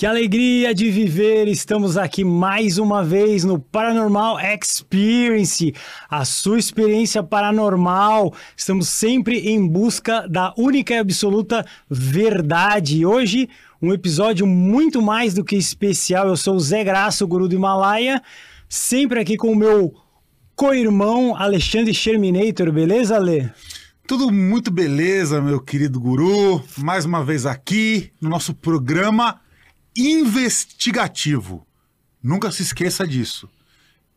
Que alegria de viver! Estamos aqui mais uma vez no Paranormal Experience, a sua experiência paranormal. Estamos sempre em busca da única e absoluta verdade. Hoje, um episódio muito mais do que especial. Eu sou o Zé Graça, o guru do Himalaia, sempre aqui com o meu co-irmão Alexandre Sherminator, beleza, Ale? Tudo muito beleza, meu querido guru. Mais uma vez aqui no nosso programa investigativo. Nunca se esqueça disso.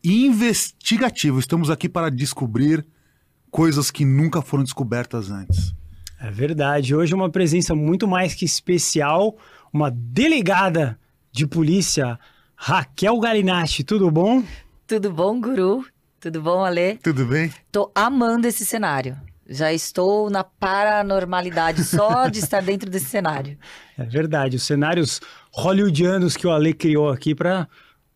Investigativo. Estamos aqui para descobrir coisas que nunca foram descobertas antes. É verdade. Hoje uma presença muito mais que especial, uma delegada de polícia, Raquel Galinatti. Tudo bom? Tudo bom, guru? Tudo bom, Ale? Tudo bem? Tô amando esse cenário. Já estou na paranormalidade só de estar dentro desse cenário. É verdade. Os cenários hollywoodianos que o Ale criou aqui para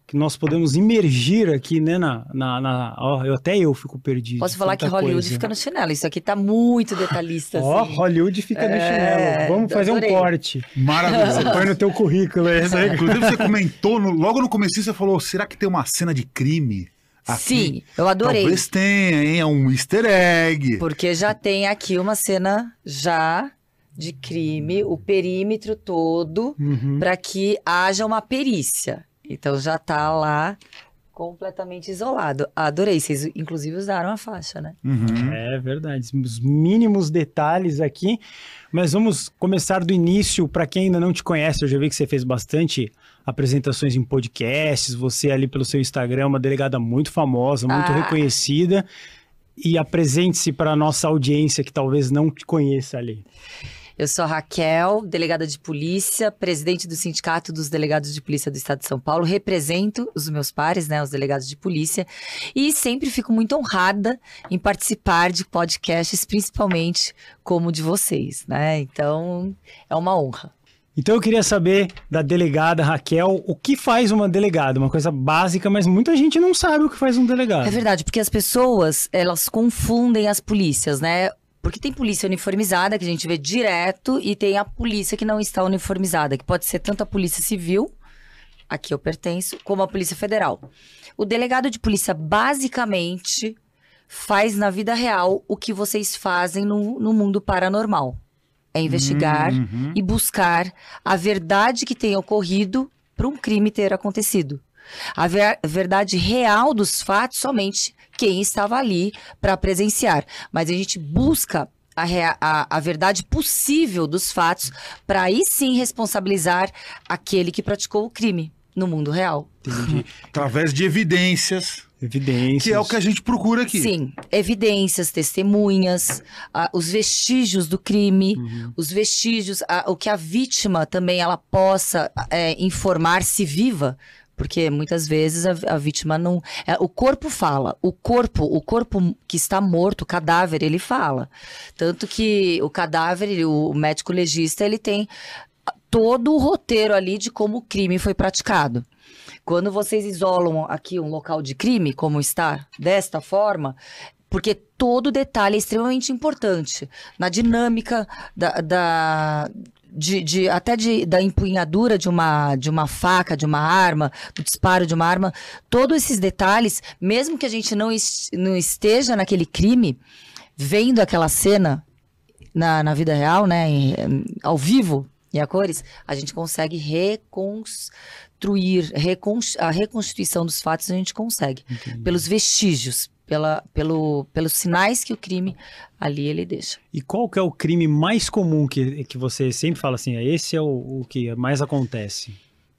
que nós podemos imergir aqui, né, na... na, na ó, eu, até eu fico perdido. Posso falar que Hollywood coisa. fica no chinelo. Isso aqui tá muito detalhista, Ó, assim. Hollywood fica no É, chinelo. Vamos fazer adorei. um corte. Maravilhoso. põe no teu currículo. Esse aí. Inclusive, você comentou, no- logo no começo você falou, será que tem uma cena de crime? Aqui?" Sim, eu adorei. Talvez tenha, hein? É um easter egg. Porque já tem aqui uma cena já de crime, o perímetro todo, Uhum. para que haja uma perícia. Então já tá lá completamente isolado. Adorei, vocês inclusive usaram a faixa, né? Uhum. É verdade, os mínimos detalhes aqui. Mas vamos começar do início. Para quem ainda não te conhece, eu já vi que você fez bastante apresentações em podcasts. Você ali pelo seu Instagram, uma delegada muito famosa, muito Ah. reconhecida. E apresente-se para a nossa audiência que talvez não te conheça ali. Eu sou a Raquel, delegada de polícia, presidente do Sindicato dos Delegados de Polícia do Estado de São Paulo. Represento os meus pares, né, os delegados de polícia, e sempre fico muito honrada em participar de podcasts, principalmente como o de vocês, né? Então, é uma honra. Então eu queria saber da delegada Raquel o que faz uma delegada, uma coisa básica, mas muita gente não sabe o que faz um delegado. É verdade, porque as pessoas, elas confundem as polícias, né? Porque tem polícia uniformizada, que a gente vê direto, e tem a polícia que não está uniformizada, que pode ser tanto a polícia civil, aqui eu pertenço, como a polícia federal. O delegado de polícia, basicamente, faz na vida real o que vocês fazem no, no mundo paranormal. É investigar Uhum. e buscar a verdade que tenha ocorrido para um crime ter acontecido. A ver- verdade real dos fatos, somente quem estava ali para presenciar. Mas a gente busca a, a- a verdade possível dos fatos para aí sim responsabilizar aquele que praticou o crime no mundo real. Entendi. Através de evidências, Evidências. que é o que a gente procura aqui. Sim, evidências, testemunhas, ah, os vestígios do crime, os vestígios, ah, o que a vítima também ela possa eh, informar-se viva. Porque muitas vezes a, a vítima não. é, o corpo fala. O corpo, o corpo que está morto, o cadáver, ele fala. Tanto que o cadáver, ele- o médico legista, ele tem todo o roteiro ali de como o crime foi praticado. Quando vocês isolam aqui um local de crime, como está desta forma, porque todo detalhe é extremamente importante. Na dinâmica da, da- de, de- até de, da empunhadura de uma, de uma faca, de uma arma, do disparo de uma arma, todos esses detalhes, mesmo que a gente não, não esteja naquele crime, vendo aquela cena na, na vida real, né, em- ao vivo e a cores, a gente consegue reconstruir, recons- a reconstituição dos fatos a gente consegue, pelos vestígios, pela, pelo, pelos sinais que o crime ali ele deixa. E qual que é o crime mais comum que, que você sempre fala assim, esse é o, o que mais acontece?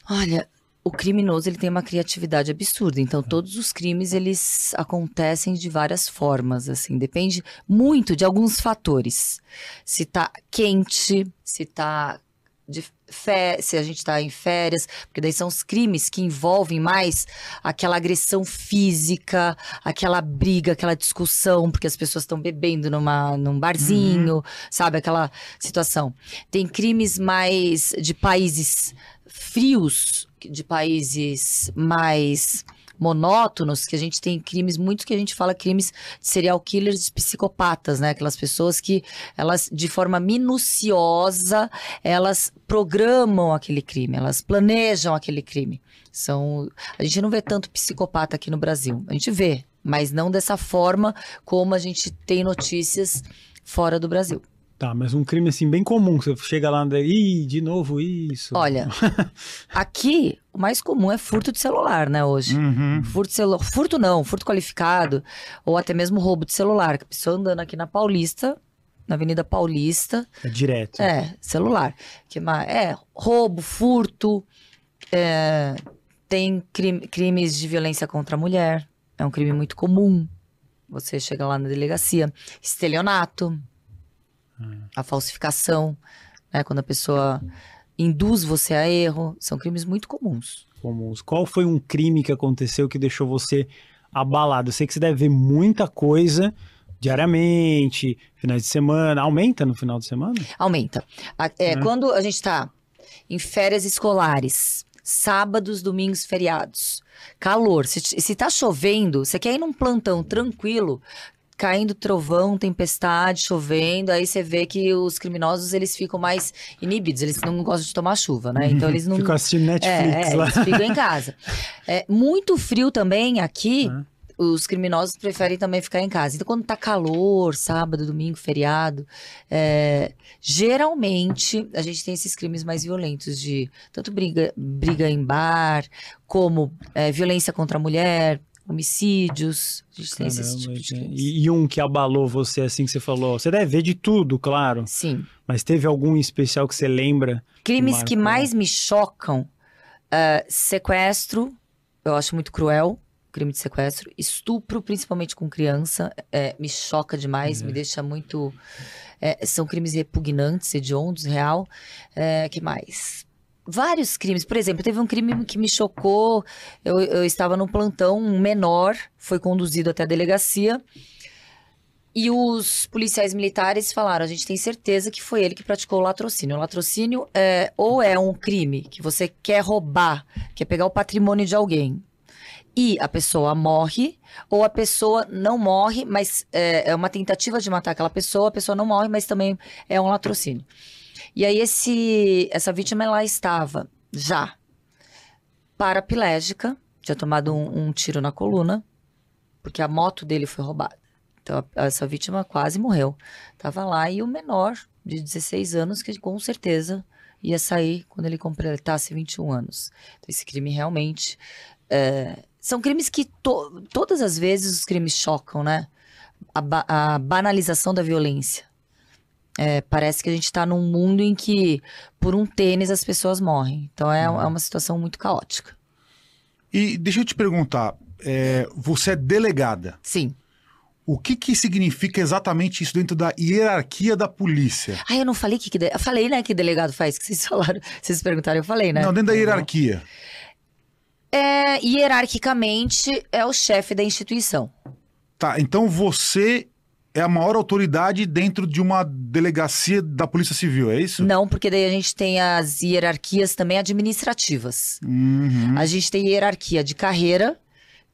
Olha, o criminoso ele tem uma criatividade absurda, então todos os crimes eles acontecem de várias formas, assim, depende muito de alguns fatores. Se tá quente, se tá de se a gente tá em férias, porque daí são os crimes que envolvem mais aquela agressão física, aquela briga, aquela discussão, porque as pessoas estão bebendo numa, num barzinho, sabe? Aquela situação. Tem crimes mais de países frios, de países mais monótonos, que a gente tem crimes, muitos que a gente fala crimes de serial killers, de psicopatas, né? Aquelas pessoas que elas, de forma minuciosa, elas programam aquele crime, elas planejam aquele crime. São, a gente não vê tanto psicopata aqui no Brasil. A gente vê, mas não dessa forma como a gente tem notícias fora do Brasil. Tá, mas um crime assim bem comum, você chega lá e de novo isso. Olha, aqui o mais comum é furto de celular, né, hoje. Uhum. Furto celular, furto não, furto qualificado, ou até mesmo roubo de celular, que a pessoa andando aqui na Paulista, na Avenida Paulista, É direto. é, celular. Que? É, roubo, furto, é, tem crime- crimes de violência contra a mulher, é um crime muito comum. Você chega lá na delegacia, estelionato, a falsificação, né, quando a pessoa induz você a erro, são crimes muito comuns. comuns. Qual foi um crime que aconteceu que deixou você abalado? Eu sei que você deve ver muita coisa diariamente, finais de semana. Aumenta no final de semana? Aumenta. É, Né? Quando a gente está em férias escolares, sábados, domingos, feriados, calor, se, se tá chovendo, você quer ir num plantão tranquilo, caindo trovão, tempestade, chovendo, aí você vê que os criminosos, eles ficam mais inibidos, eles não gostam de tomar chuva, né? Então eles não... Ficou assistindo Netflix É, é, lá. eles ficam em casa. É, muito frio também aqui, Ah. os criminosos preferem também ficar em casa. Então, quando tá calor, sábado, domingo, feriado, é, geralmente a gente tem esses crimes mais violentos de tanto briga, briga em bar, como é, violência contra a mulher, homicídios. A gente tem esses Caramba, tipos de crimes. e, e um que abalou você assim que você falou? Você deve ver de tudo, claro. Sim. Mas teve algum especial que você lembra? Crimes que marcou. mais me chocam, ah, sequestro, eu acho muito cruel, crime de sequestro, estupro, principalmente com criança, é, me choca demais, me deixa muito... é, são crimes repugnantes, hediondos, real. É, que mais? Vários crimes. Por exemplo, teve um crime que me chocou. Eu, eu estava no plantão, um menor foi conduzido até a delegacia. E os policiais militares falaram: a gente tem certeza que foi ele que praticou o latrocínio. O latrocínio é, ou é um crime que você quer roubar, quer pegar o patrimônio de alguém, e a pessoa morre, ou a pessoa não morre, mas é, é uma tentativa de matar aquela pessoa, a pessoa não morre, mas também é um latrocínio. E aí esse, essa vítima ela estava já paraplégica, tinha tomado um, um tiro na coluna, porque a moto dele foi roubada. Então, a- essa vítima quase morreu. Tava lá e o menor, de 16 anos, que com certeza ia sair quando ele completasse 21 anos. Então, esse crime realmente. é, são crimes que to- todas as vezes os crimes chocam, né? A, ba- a banalização da violência. É, parece que a gente está num mundo em que, por um tênis, as pessoas morrem. Então, é, é uma situação muito caótica. E deixa eu te perguntar, é, você é delegada. Sim. O que que significa exatamente isso dentro da hierarquia da polícia? Ah, eu não falei que. que de- Eu falei, né, que delegado faz, que vocês falaram. Vocês perguntaram, eu falei, né? Não, dentro da hierarquia. É, hierarquicamente, é o chefe da instituição. Tá, então você é a maior autoridade dentro de uma delegacia da Polícia Civil, é isso? Não, porque daí a gente tem as hierarquias também administrativas. Uhum. A gente tem hierarquia de carreira,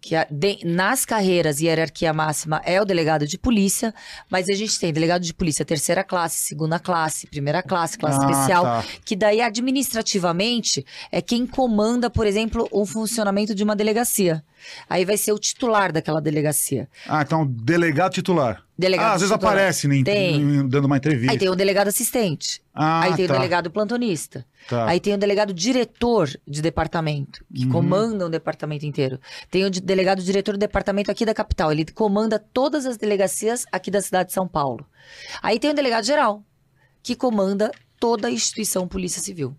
que a- de- nas carreiras, hierarquia máxima é o delegado de polícia, mas a gente tem delegado de polícia terceira classe, segunda classe, primeira classe, classe Ah, especial, tá. que daí administrativamente é quem comanda, por exemplo, o funcionamento de uma delegacia. Aí vai ser o titular daquela delegacia. Ah, então delegado titular. Delegado ah, às vezes titular. aparece né, em- Tem. em- dando uma entrevista. Aí tem o delegado assistente. Ah, aí tem tá, o delegado plantonista. tá. Aí tem o delegado diretor de departamento, que Uhum. comanda um departamento inteiro. Tem o de- delegado diretor do departamento aqui da capital, ele comanda todas as delegacias aqui da cidade de São Paulo. Aí tem o delegado geral, que comanda toda a instituição Polícia Civil.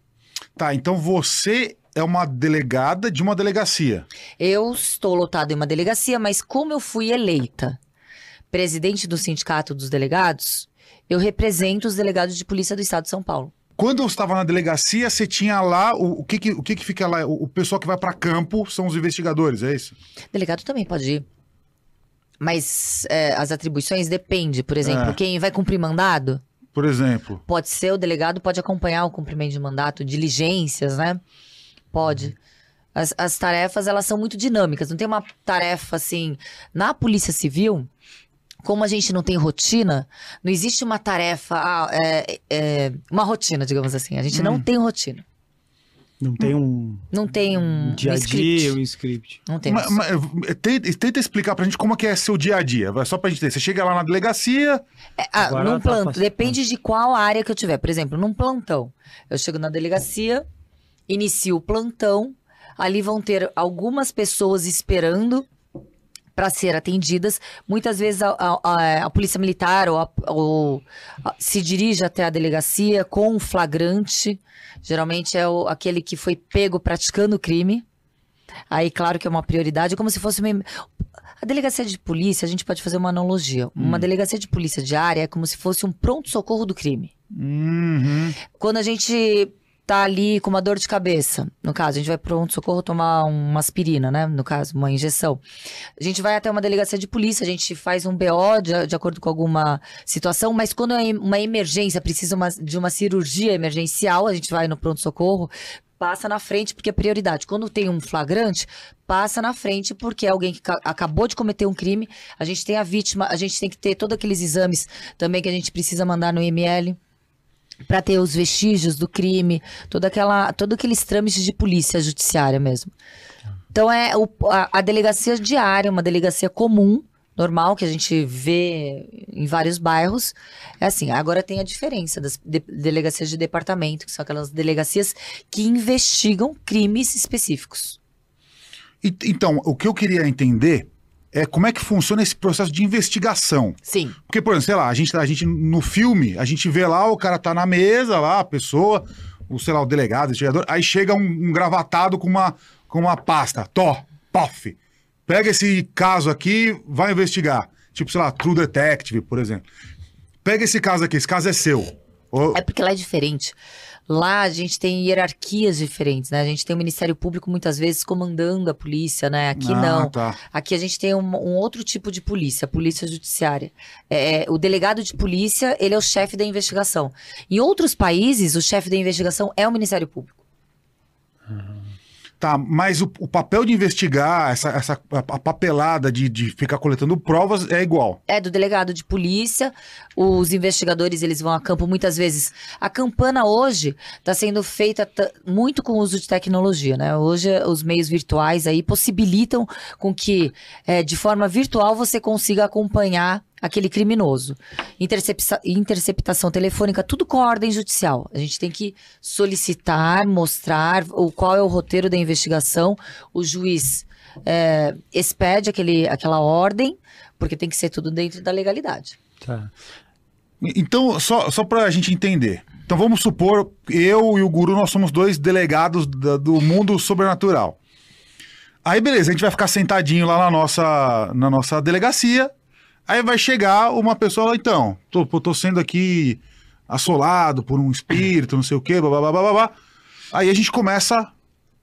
Tá, então você é uma delegada de uma delegacia. Eu estou lotado em uma delegacia, mas como eu fui eleita presidente do Sindicato dos Delegados, eu represento os delegados de polícia do Estado de São Paulo. Quando eu estava na delegacia, você tinha lá o, o que, que- o que, que fica lá? O, o pessoal que vai para campo são os investigadores, é isso? Delegado também pode ir. Mas é, as atribuições depende. Por exemplo, É. quem vai cumprir mandado, Por exemplo. pode ser o delegado, pode acompanhar o cumprimento de mandato, diligências, né? Pode. As, as tarefas, elas são muito dinâmicas. Não tem uma tarefa assim. Na Polícia Civil, como a gente não tem rotina, não existe uma tarefa, ah, é, é, uma rotina, digamos assim. A gente não tem rotina. Não tem um Não tem um, dia um a dia, um script. Não tem. Mas, mas, eh, tenta, tenta explicar pra gente como é que é seu dia a dia. Só pra gente ter. Você chega lá na delegacia. É, ah, num tá plantão, fácil. depende de qual área que eu tiver. Por exemplo, num plantão, eu chego na delegacia, inicio o plantão, ali vão ter algumas pessoas esperando para ser atendidas. Muitas vezes a, a- a- polícia militar ou, a- ou se dirige até a delegacia com um flagrante. Geralmente é o- aquele que foi pego praticando o crime. Aí, claro que é uma prioridade, como se fosse uma. A delegacia de polícia, a gente pode fazer uma analogia. Uma delegacia de polícia diária é como se fosse um pronto-socorro do crime. Uhum. Quando a gente tá ali com uma dor de cabeça, no caso, a gente vai pronto socorro tomar uma aspirina, né? No caso, uma injeção. A gente vai até uma delegacia de polícia, a gente faz um BO de, de acordo com alguma situação, mas quando é uma emergência, precisa uma- de uma cirurgia emergencial, a gente vai no pronto socorro. Passa na frente porque é prioridade. Quando tem um flagrante, passa na frente porque é alguém que ca- acabou de cometer um crime. A gente tem a vítima, a gente tem que ter todos aqueles exames também que a gente precisa mandar no IML para ter os vestígios do crime, toda aquela, todo aqueles trâmites de polícia judiciária mesmo. Então é o- a, a delegacia diária, uma delegacia comum, normal que a gente vê em vários bairros. É assim. Agora tem a diferença das de- delegacias de departamento, que são aquelas delegacias que investigam crimes específicos. E- Então, o que eu queria entender é como é que funciona esse processo de investigação. Sim. Porque, por exemplo, sei lá, a gente, a gente no filme, a gente vê lá, o cara tá na mesa lá, a pessoa, o, sei lá, o delegado, o investigador, aí chega um, um gravatado com uma, com uma pasta, tó, pof, pega esse caso aqui, vai investigar. Tipo, sei lá, True Detective, por exemplo. Pega esse caso aqui, esse caso é seu. É porque lá é diferente. Lá a gente tem hierarquias diferentes, né? A gente tem o Ministério Público muitas vezes comandando a polícia, né? Aqui Ah, não. tá. Aqui a gente tem um, um outro tipo de polícia, a polícia judiciária. É, o delegado de polícia, ele é o chefe da investigação. Em outros países, o chefe da investigação é o Ministério Público. Tá, mas o, o papel de investigar, essa, essa a, papelada de, de ficar coletando provas é igual. É do delegado de polícia, os investigadores eles vão a campo muitas vezes. A campana hoje está sendo feita muito com o uso de tecnologia, né? Hoje os meios virtuais aí possibilitam com que eh, de forma virtual você consiga acompanhar aquele criminoso. Intercepta- interceptação telefônica, tudo com a ordem judicial. A gente tem que solicitar, mostrar o qual é o roteiro da investigação. O juiz eh, expede aquele, aquela ordem, porque tem que ser tudo dentro da legalidade. Tá. Então, só, só pra gente entender. Então vamos supor, eu e o Guru, nós somos dois delegados da- do mundo sobrenatural. Aí beleza, a gente vai ficar sentadinho lá na nossa, na nossa delegacia. Aí vai chegar uma pessoa lá, então, tô, tô sendo aqui assolado por um espírito, não sei o quê, blá, blá, blá, blá, blá. Aí a gente começa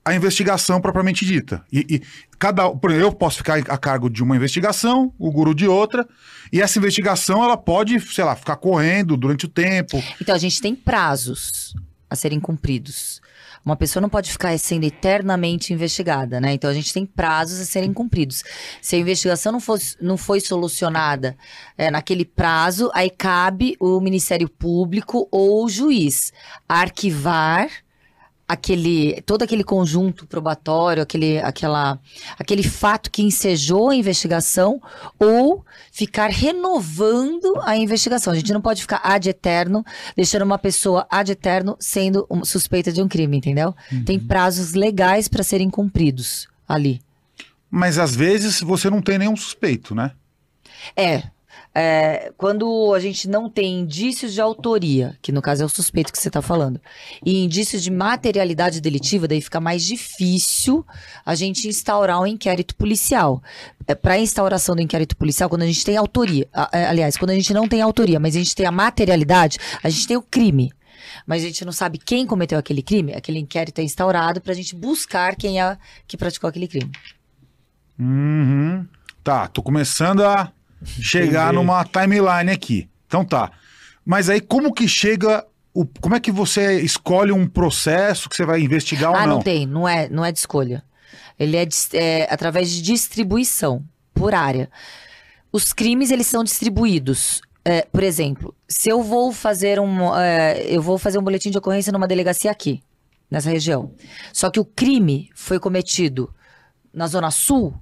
a investigação propriamente dita. E, e cada, por exemplo, eu posso ficar a cargo de uma investigação, o guru de outra, e essa investigação ela pode, sei lá, ficar correndo durante o tempo. Então a gente tem prazos a serem cumpridos. Uma pessoa não pode ficar sendo eternamente investigada, né? Então a gente tem prazos a serem cumpridos. Se a investigação não, fosse, não foi solucionada é, naquele prazo, aí cabe o Ministério Público ou o juiz arquivar aquele todo aquele conjunto probatório, aquele, aquela, aquele fato que ensejou a investigação ou ficar renovando a investigação. A gente não pode ficar ad eterno, deixando uma pessoa ad eterno sendo um- suspeita de um crime, entendeu? Tem prazos legais para serem cumpridos ali. Mas às vezes você não tem nenhum suspeito, né? É. é, quando a gente não tem indícios de autoria, que no caso é o suspeito que você está falando, e indícios de materialidade delitiva, daí fica mais difícil a gente instaurar um inquérito policial. Para a instauração do inquérito policial, quando a gente tem autoria, a- é, aliás, quando a gente não tem autoria, mas a gente tem a materialidade, a gente tem o crime. Mas a gente não sabe quem cometeu aquele crime, aquele inquérito é instaurado para a gente buscar quem é que praticou aquele crime. Uhum. Tá, tô começando a chegar Entendi. numa timeline aqui. Então tá. Mas aí como que chega o, como é que você escolhe um processo que você vai investigar ou ah, não? não tem, não é, não é de escolha. Ele é, dis- é através de distribuição por área. Os crimes eles são distribuídos. É, por exemplo, se eu vou fazer um, é, eu vou fazer um boletim de ocorrência numa delegacia aqui, nessa região. Só que o crime foi cometido na Zona Sul.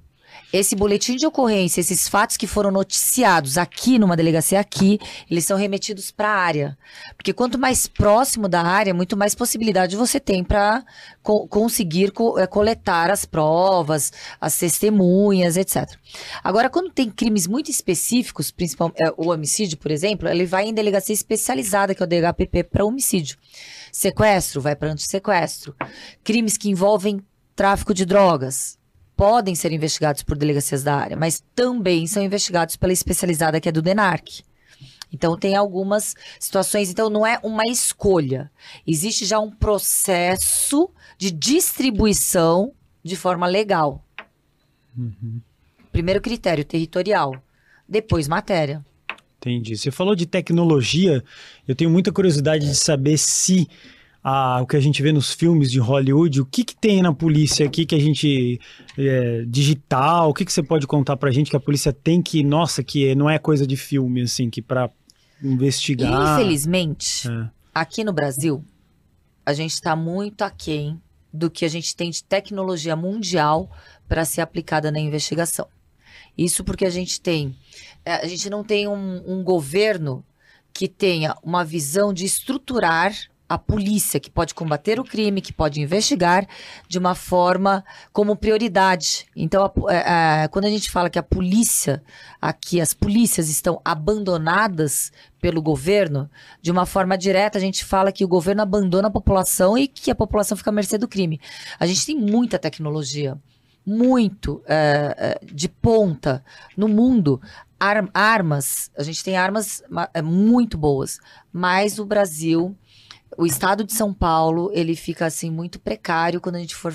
Esse boletim de ocorrência, esses fatos que foram noticiados aqui numa delegacia aqui, eles são remetidos para a área. Porque quanto mais próximo da área, muito mais possibilidade você tem para conseguir co- eh, coletar as provas, as testemunhas, etc. Agora, quando tem crimes muito específicos, principalmente o homicídio, por exemplo, ele vai em delegacia especializada, que é o DHPP, para homicídio. Sequestro, vai para antissequestro. Crimes que envolvem tráfico de drogas, podem ser investigados por delegacias da área, mas também são investigados pela especializada que é do DENARC. Então tem algumas situações, então não é uma escolha. Existe já um processo de distribuição de forma legal. Primeiro critério territorial, depois matéria. Entendi. Você falou de tecnologia. Eu tenho muita curiosidade de saber se ah, o que a gente vê nos filmes de Hollywood, o que, que tem na polícia aqui que a gente. é, digital, o que, que você pode contar pra gente que a polícia tem que. Nossa, que não é coisa de filme, assim, que pra investigar. Infelizmente, É. aqui no Brasil, a gente está muito aquém do que a gente tem de tecnologia mundial para ser aplicada na investigação. Isso porque a gente tem, eh, a gente não tem um, um governo que tenha uma visão de estruturar a polícia, que pode combater o crime, que pode investigar de uma forma como prioridade. Então, a po- eh, eh, quando a gente fala que a polícia, aqui, as polícias estão abandonadas pelo governo, de uma forma direta, a gente fala que o governo abandona a população e que a população fica à mercê do crime. A gente tem muita tecnologia, muito eh, eh, de ponta no mundo. Ar- armas, a gente tem armas ma- muito boas, mas o Brasil, o estado de São Paulo, ele fica assim muito precário quando a gente for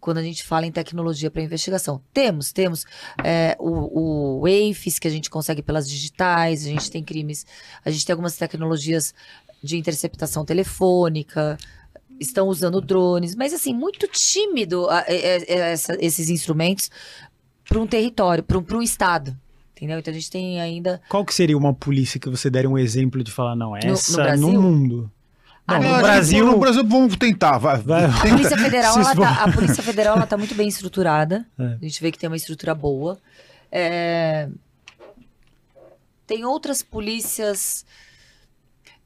quando a gente fala em tecnologia para investigação. Temos, temos eh, o, o AFIS que a gente consegue pelas digitais, a gente tem crimes, a gente tem algumas tecnologias de interceptação telefônica, estão usando drones, mas assim, muito tímido a- é- é- é essa- esses instrumentos para um território, para um, pra um estado. Entendeu? Então a gente tem ainda. Qual que seria uma polícia que você daria um exemplo de falar, não, essa no, Brasil? mundo? Ah, Não, não, no Brasil. No Brasil, vamos tentar. Vai. Vai. A Tenta. Polícia Federal, Se ela esfor- tá, a Polícia Federal ela tá muito bem estruturada. É. A gente vê que tem uma estrutura boa. É, Tem outras polícias.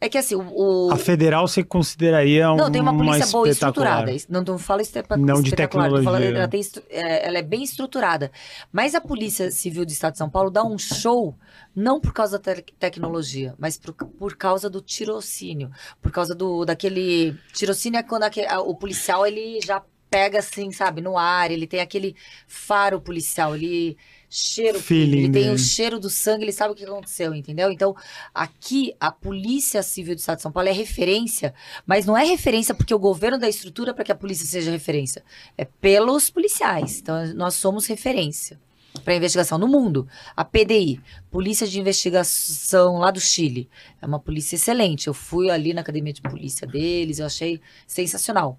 É que assim, o. A federal você consideraria um, Não, tem uma polícia boa espetacular. estruturada. Não, não falo espepa- Não de espetacular. tecnologia. ela, tem é, ela é bem estruturada. Mas a Polícia Civil do Estado de São Paulo dá um show, não por causa da te- tecnologia, mas por, por causa do tirocínio. Por causa do daquele. Tirocínio é quando aque- a- o policial ele já pega assim, sabe, no ar, ele tem aquele faro policial, ele cheiro, Feeling ele tem dele. o cheiro do sangue, ele sabe o que aconteceu, entendeu? Então, aqui a Polícia Civil do Estado de São Paulo é referência mas não é referência porque o governo dá estrutura para que a polícia seja referência. É pelos policiais. Então, nós somos referência para investigação no mundo. A PDI, Polícia de Investigação lá do Chile, é uma polícia excelente. Eu fui ali na academia de polícia deles, eu achei sensacional.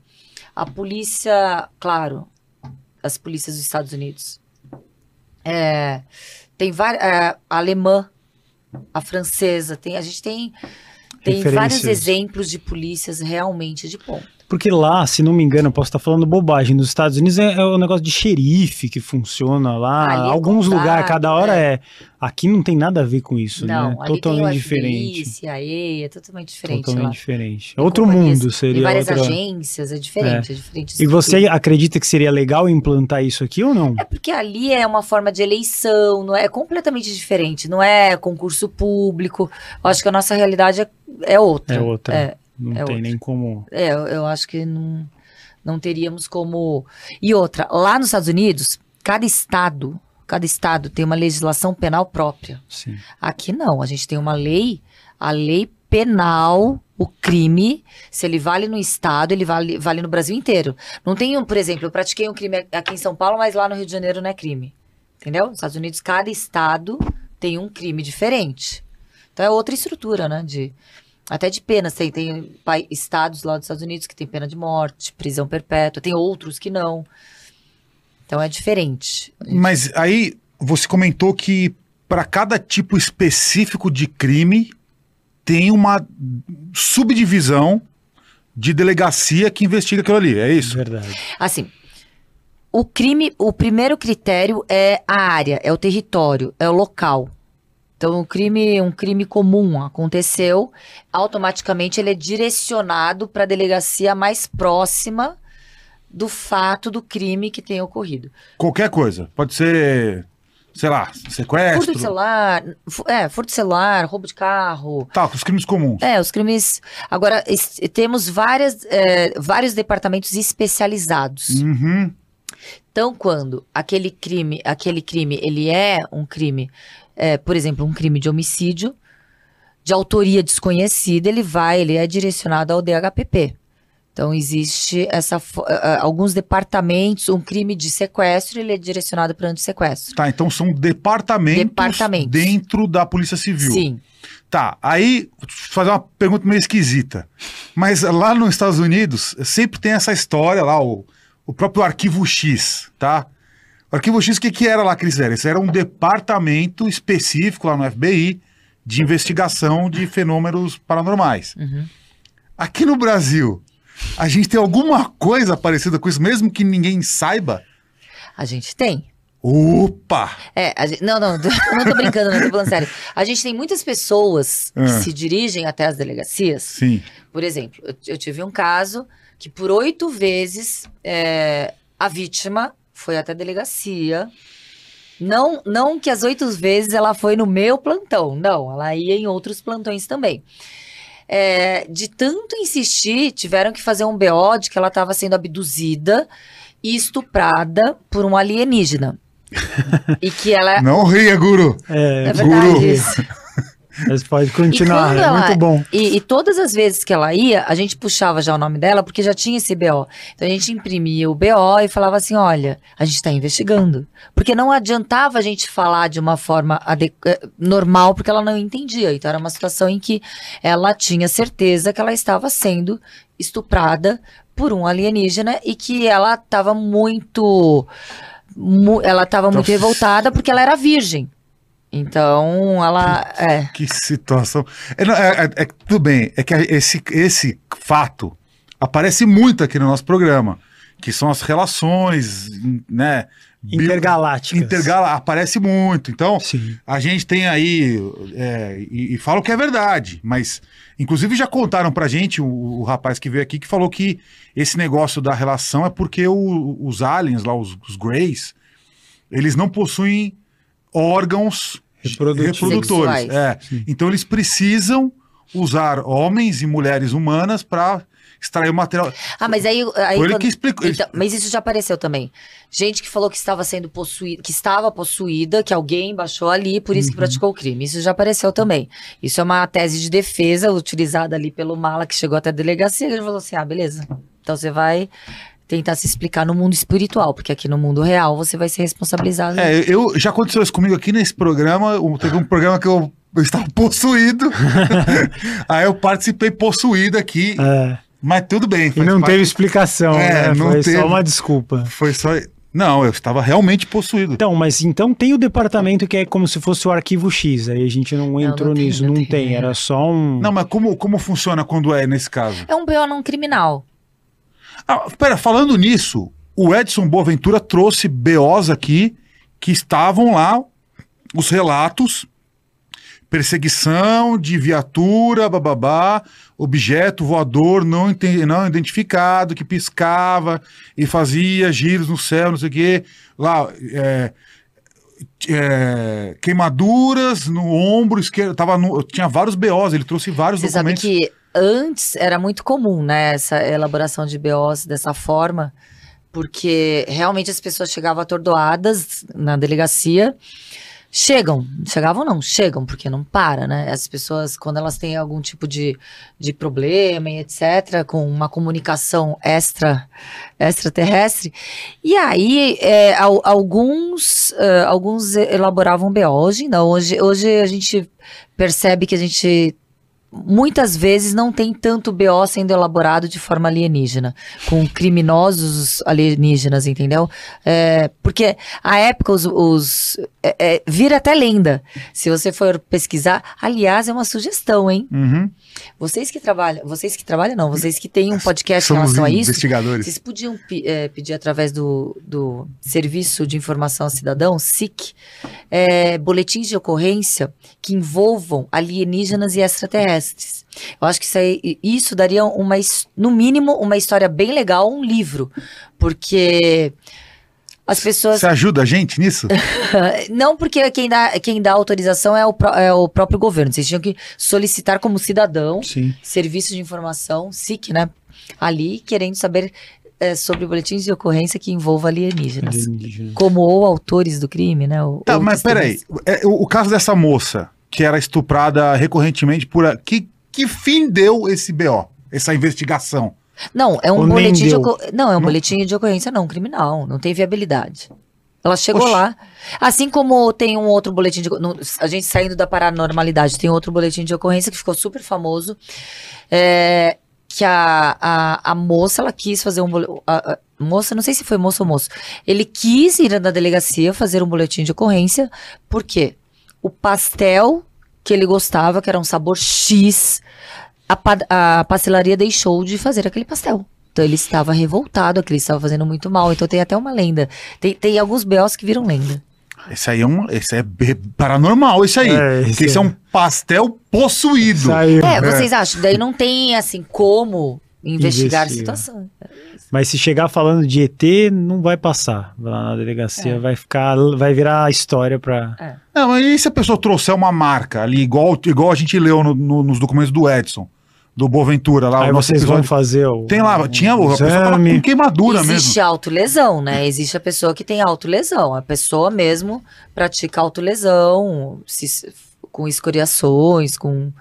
A polícia, claro, as polícias dos Estados Unidos. É, tem várias. a alemã, a francesa, tem, a gente tem. Tem vários exemplos de polícias realmente de ponta. Porque lá, se não me engano, eu posso estar falando bobagem, nos Estados Unidos é, é o negócio de xerife que funciona lá. Ali é Alguns lugares, cada hora é. é. Aqui não tem nada a ver com isso, Não, né? ali Totalmente tem diferente. FBI, CIA, é totalmente diferente Totalmente lá. diferente. Tem Outro mundo seria. Tem várias outra... agências, é diferente, é, diferente. E você acredita que seria legal implantar isso aqui ou não? É porque ali é uma forma de eleição, não é, é completamente diferente, não é concurso público. Eu acho que a nossa realidade é, é outra. É outra. Não é tem outra. nem como. é, eu, eu acho que não, não teríamos como. E outra, lá nos Estados Unidos, cada estado, cada estado tem uma legislação penal própria. Sim. Aqui não, a gente tem uma lei, a lei penal, o crime, se ele vale no estado, ele vale, vale no Brasil inteiro. Não tem um, por exemplo, eu pratiquei um crime aqui em São Paulo, mas lá no Rio de Janeiro não é crime. Entendeu? Nos Estados Unidos, cada estado tem um crime diferente. Então é outra estrutura, né? De, até de penas. Tem, tem pai- estados lá dos Estados Unidos que tem pena de morte, prisão perpétua, tem outros que não. Então é diferente. Mas aí você comentou que para cada tipo específico de crime tem uma subdivisão de delegacia que investiga aquilo ali, é isso? Verdade. Assim, o crime, o primeiro critério é a área, é o território, é o local. Então, o crime, um crime comum aconteceu, automaticamente ele é direcionado para a delegacia mais próxima do fato do crime que tenha ocorrido. Qualquer coisa, pode ser, sei lá, sequestro. Furto de celular, é, furto de celular, roubo de carro. Tá, os crimes comuns. É, os crimes. Agora, temos várias, é, vários departamentos especializados. Uhum. Então, quando aquele crime, aquele crime, ele é um crime, é, por exemplo, um crime de homicídio de autoria desconhecida, ele vai, ele é direcionado ao DHPP. Então, existe essa, alguns departamentos, um crime de sequestro, ele é direcionado para antissequestro. Tá, então são departamentos, Departamentos. dentro da Polícia Civil. Sim. Tá, aí, fazer uma pergunta meio esquisita. Mas lá nos Estados Unidos, sempre tem essa história lá, o, o próprio Arquivo X, tá? Arquivo X, o que, que era lá eram? Isso era um departamento específico lá no FBI de investigação de fenômenos paranormais. Uhum. Aqui no Brasil, a gente tem alguma coisa parecida com isso, mesmo que ninguém saiba? A gente tem. Opa! É, gente- não, não, não tô brincando, não tô falando sério. A gente tem muitas pessoas que Ah. se dirigem até as delegacias Sim. Por exemplo, eu, eu tive um caso que por oito vezes é, a vítima foi até a delegacia. Não, não que as oito vezes ela foi no meu plantão, não, ela ia em outros plantões também. É, de tanto insistir, tiveram que fazer um BO de que ela estava sendo abduzida e estuprada por um alienígena. e que ela. Não ria, guru! É, É Guru. verdade isso. Mas pode continuar, é muito bom. E, e todas as vezes que ela ia, a gente puxava já o nome dela, porque já tinha esse BO. Então a gente imprimia o BO e falava assim: olha, a gente está investigando. Porque não adiantava a gente falar de uma forma eh, normal, porque ela não entendia. Então era uma situação em que ela tinha certeza que ela estava sendo estuprada por um alienígena e que ela estava muito. mu- ela estava muito revoltada porque ela era virgem. Então, ela. É. Que situação. É, não, é- é- é- tudo bem, é que esse, esse fato aparece muito aqui no nosso programa, que são as relações, né? Intergalácticas. Intergala aparece muito. Então, Sim. a gente tem aí, é, e, e falo que é verdade, mas inclusive já contaram pra gente, o, o rapaz que veio aqui, que falou que esse negócio da relação é porque o- os aliens lá, os, os Greys, eles não possuem órgãos reprodutores. Sexuais. É. Então eles precisam usar homens e mulheres humanas para extrair o material. Ah, mas aí. aí Foi ele quando- que explicou. Então, mas isso já apareceu também. Gente que falou que estava sendo possuída, que estava possuída, que alguém baixou ali, por isso que praticou o crime. Isso já apareceu também. Isso é uma tese de defesa utilizada ali pelo mala que chegou até a delegacia. Ele falou assim: ah, beleza. Então você vai tentar se explicar no mundo espiritual, porque aqui no mundo real você vai ser responsabilizado. É, eu já aconteceu isso comigo aqui nesse programa. Teve um programa que eu, eu estava possuído. Aí eu participei possuído aqui. É, Mas tudo bem. e não parte. teve explicação, É, né? não Foi teve. só uma desculpa. Foi só. Não, eu estava realmente possuído. Então, mas então tem o departamento que é como se fosse o arquivo X, aí a gente não entrou não tem, nisso, não não tem, tem, é. era só um... Não, mas como, como funciona quando é nesse caso? É um BO não criminal. Ah, pera, falando nisso, o Edson Boaventura trouxe BOs aqui que estavam lá, os relatos, perseguição de viatura, bababá, objeto voador não, não identificado, que piscava e fazia giros no céu, não sei o quê. Lá, é, é, queimaduras no ombro esquerdo, tava no- tinha vários BOs, ele trouxe vários Você sabe documentos. que antes era muito comum, né, essa elaboração de BOs dessa forma, porque realmente as pessoas chegavam atordoadas na delegacia. Chegam, chegavam não, chegam, porque não para, né? As pessoas, quando elas têm algum tipo de, de problema e etc., com uma comunicação extra extraterrestre, e aí é, al- alguns, alguns elaboravam BO, hoje não, hoje, hoje a gente percebe que a gente muitas vezes não tem tanto BO sendo elaborado de forma alienígena, com criminosos alienígenas, entendeu? É, porque a época os, os é, é, vira até lenda. Se você for pesquisar, aliás, é uma sugestão, hein? Uhum. Vocês que trabalham, vocês que trabalham não, vocês que têm um podcast em Somos relação a isso, investigadores. vocês podiam é, pedir através do, do Serviço de Informação ao Cidadão, SIC, é, boletins de ocorrência que envolvam alienígenas e extraterrestres. Eu acho que isso, aí, isso daria uma, no mínimo, uma história bem legal, um livro. Porque as pessoas. Você ajuda a gente nisso? Não, porque quem dá, quem dá autorização é o, pró- é o próprio governo. Vocês tinham que solicitar como cidadão Sim. serviço de informação, SIC, né? Ali, querendo saber é, sobre boletins de ocorrência que envolvam alienígenas. Alienígena. Como ou autores do crime, né? ou- Tá, ou mas peraí. É, o, o caso dessa moça, que era estuprada recorrentemente por. a- Que, que fim deu esse BO? Essa investigação? Não, é um Ou boletim de ocor- Não, é um Não? boletim de ocorrência não criminal, não tem viabilidade. Ela chegou Oxi. lá. Assim como tem um outro boletim de. no- a gente saindo da paranormalidade, tem outro boletim de ocorrência que ficou super famoso. é, que a, a, a moça, ela quis fazer um. moça, não sei se foi moça ou moço. Ele quis ir na delegacia fazer um boletim de ocorrência, porque o pastel que ele gostava, que era um sabor X, a, pa- a pastelaria deixou de fazer aquele pastel. Então ele estava revoltado, aquele estava fazendo muito mal. Então tem até uma lenda. Tem, tem alguns BOs que viram lenda. Esse aí é um. Esse é paranormal, esse aí. É, esse é é. um pastel possuído. Saiu. É, vocês acham? Daí não tem, assim, como investigar a Investiga. situação. Mas se chegar falando de ET, não vai passar. Lá na delegacia É. vai ficar, vai virar história pra. Não, mas e se a pessoa trouxer uma marca ali, igual, igual a gente leu no- no- nos documentos do Edson, do Boaventura, lá Aí o nosso vocês vão episódio. fazer o. Tem lá, tinha, a o pessoa tava com queimadura Existe mesmo. autolesão, né? Existe a pessoa que tem autolesão. A pessoa mesmo pratica autolesão, se- com escoriações, com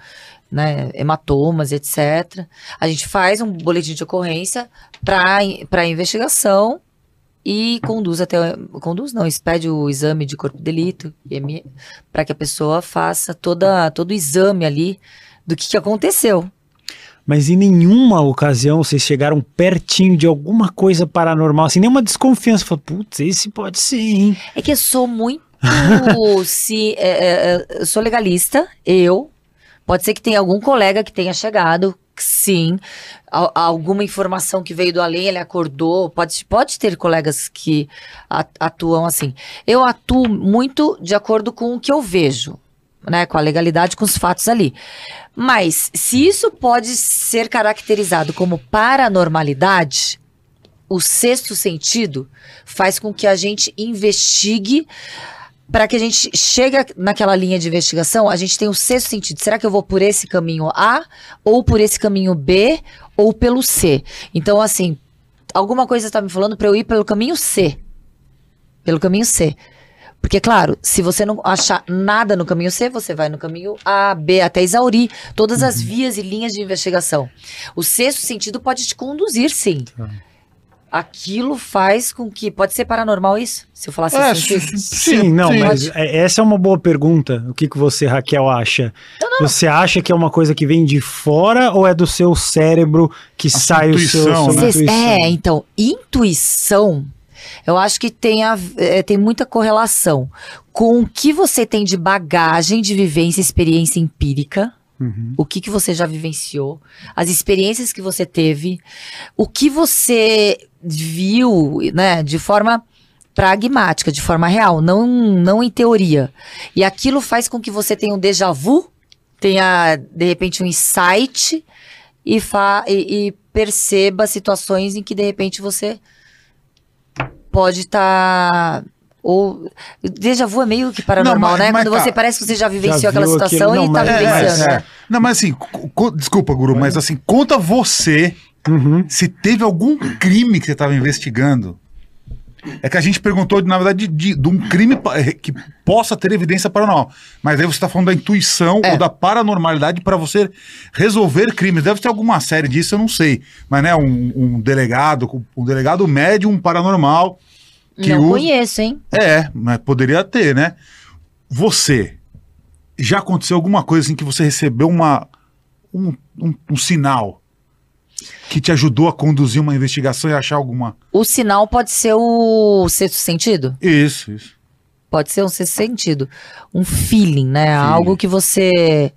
né, hematomas, etc. A gente faz um boletim de ocorrência para investigação e conduz até. Conduz não, expede o exame de corpo de delito para que a pessoa faça toda, todo o exame ali do que, que aconteceu. Mas em nenhuma ocasião vocês chegaram pertinho de alguma coisa paranormal, assim, nenhuma desconfiança. Fala, putz, esse pode ser, hein? É que eu sou muito. se, é, é, é, eu sou legalista, eu. Pode ser que tenha algum colega que tenha chegado, sim. a- alguma informação que veio do além, ele acordou. Pode, pode ter colegas que atuam assim. Eu atuo muito de acordo com o que eu vejo, né? Com a legalidade, com os fatos ali. Mas se isso pode ser caracterizado como paranormalidade, o sexto sentido faz com que a gente investigue para que a gente chegue naquela linha de investigação, a gente tem o sexto sentido. Será que eu vou por esse caminho A, ou por esse caminho B, ou pelo C? Então, assim, alguma coisa está me falando para eu ir pelo caminho C. Pelo caminho C. Porque, claro, se você não achar nada no caminho C, você vai no caminho A, B, até exaurir todas as vias e linhas de investigação. O sexto sentido pode te conduzir, sim. Tá. Aquilo faz com que. Pode ser paranormal isso? Se eu falasse É, assim. sim, Sim, não, sim. mas é- essa é uma boa pergunta. O que, que você, Raquel, acha? Você acha que é uma coisa que vem de fora ou é do seu cérebro que sua sai o seu, né? É, então, intuição, eu acho que tem, a- é, tem muita correlação com o que você tem de bagagem de vivência, experiência empírica. Uhum. O que, que você já vivenciou, as experiências que você teve, o que você viu, né, de forma pragmática, de forma real, não, não em teoria. E aquilo faz com que você tenha um déjà vu, tenha, de repente, um insight e, fa e, e perceba situações em que, de repente, você pode estar. ou. Déjà vu é meio que paranormal, mas- né? mas Quando tá. você parece que você já vivenciou Já aquela situação aquilo, e não, tá mas- É, vivenciando. é, é. Não, mas assim, desculpa, Guru, mas assim, conta você Uhum. se teve algum crime que você estava investigando. É que a gente perguntou, na verdade, de, de um crime eh, que possa ter evidência paranormal. Mas aí você está falando da intuição É. ou da paranormalidade para você resolver crimes. Deve ter alguma série disso, eu não sei. Mas, né, um, um delegado, um delegado médium paranormal. Que Não usa- conheço, hein? É, mas poderia ter, né? Você, já aconteceu alguma coisa assim que você recebeu uma, um, um, um sinal que te ajudou a conduzir uma investigação e achar alguma. O sinal pode ser o sexto sentido? Isso, isso. Pode ser um sexto sentido. Um feeling, né? Feeling. Algo que você.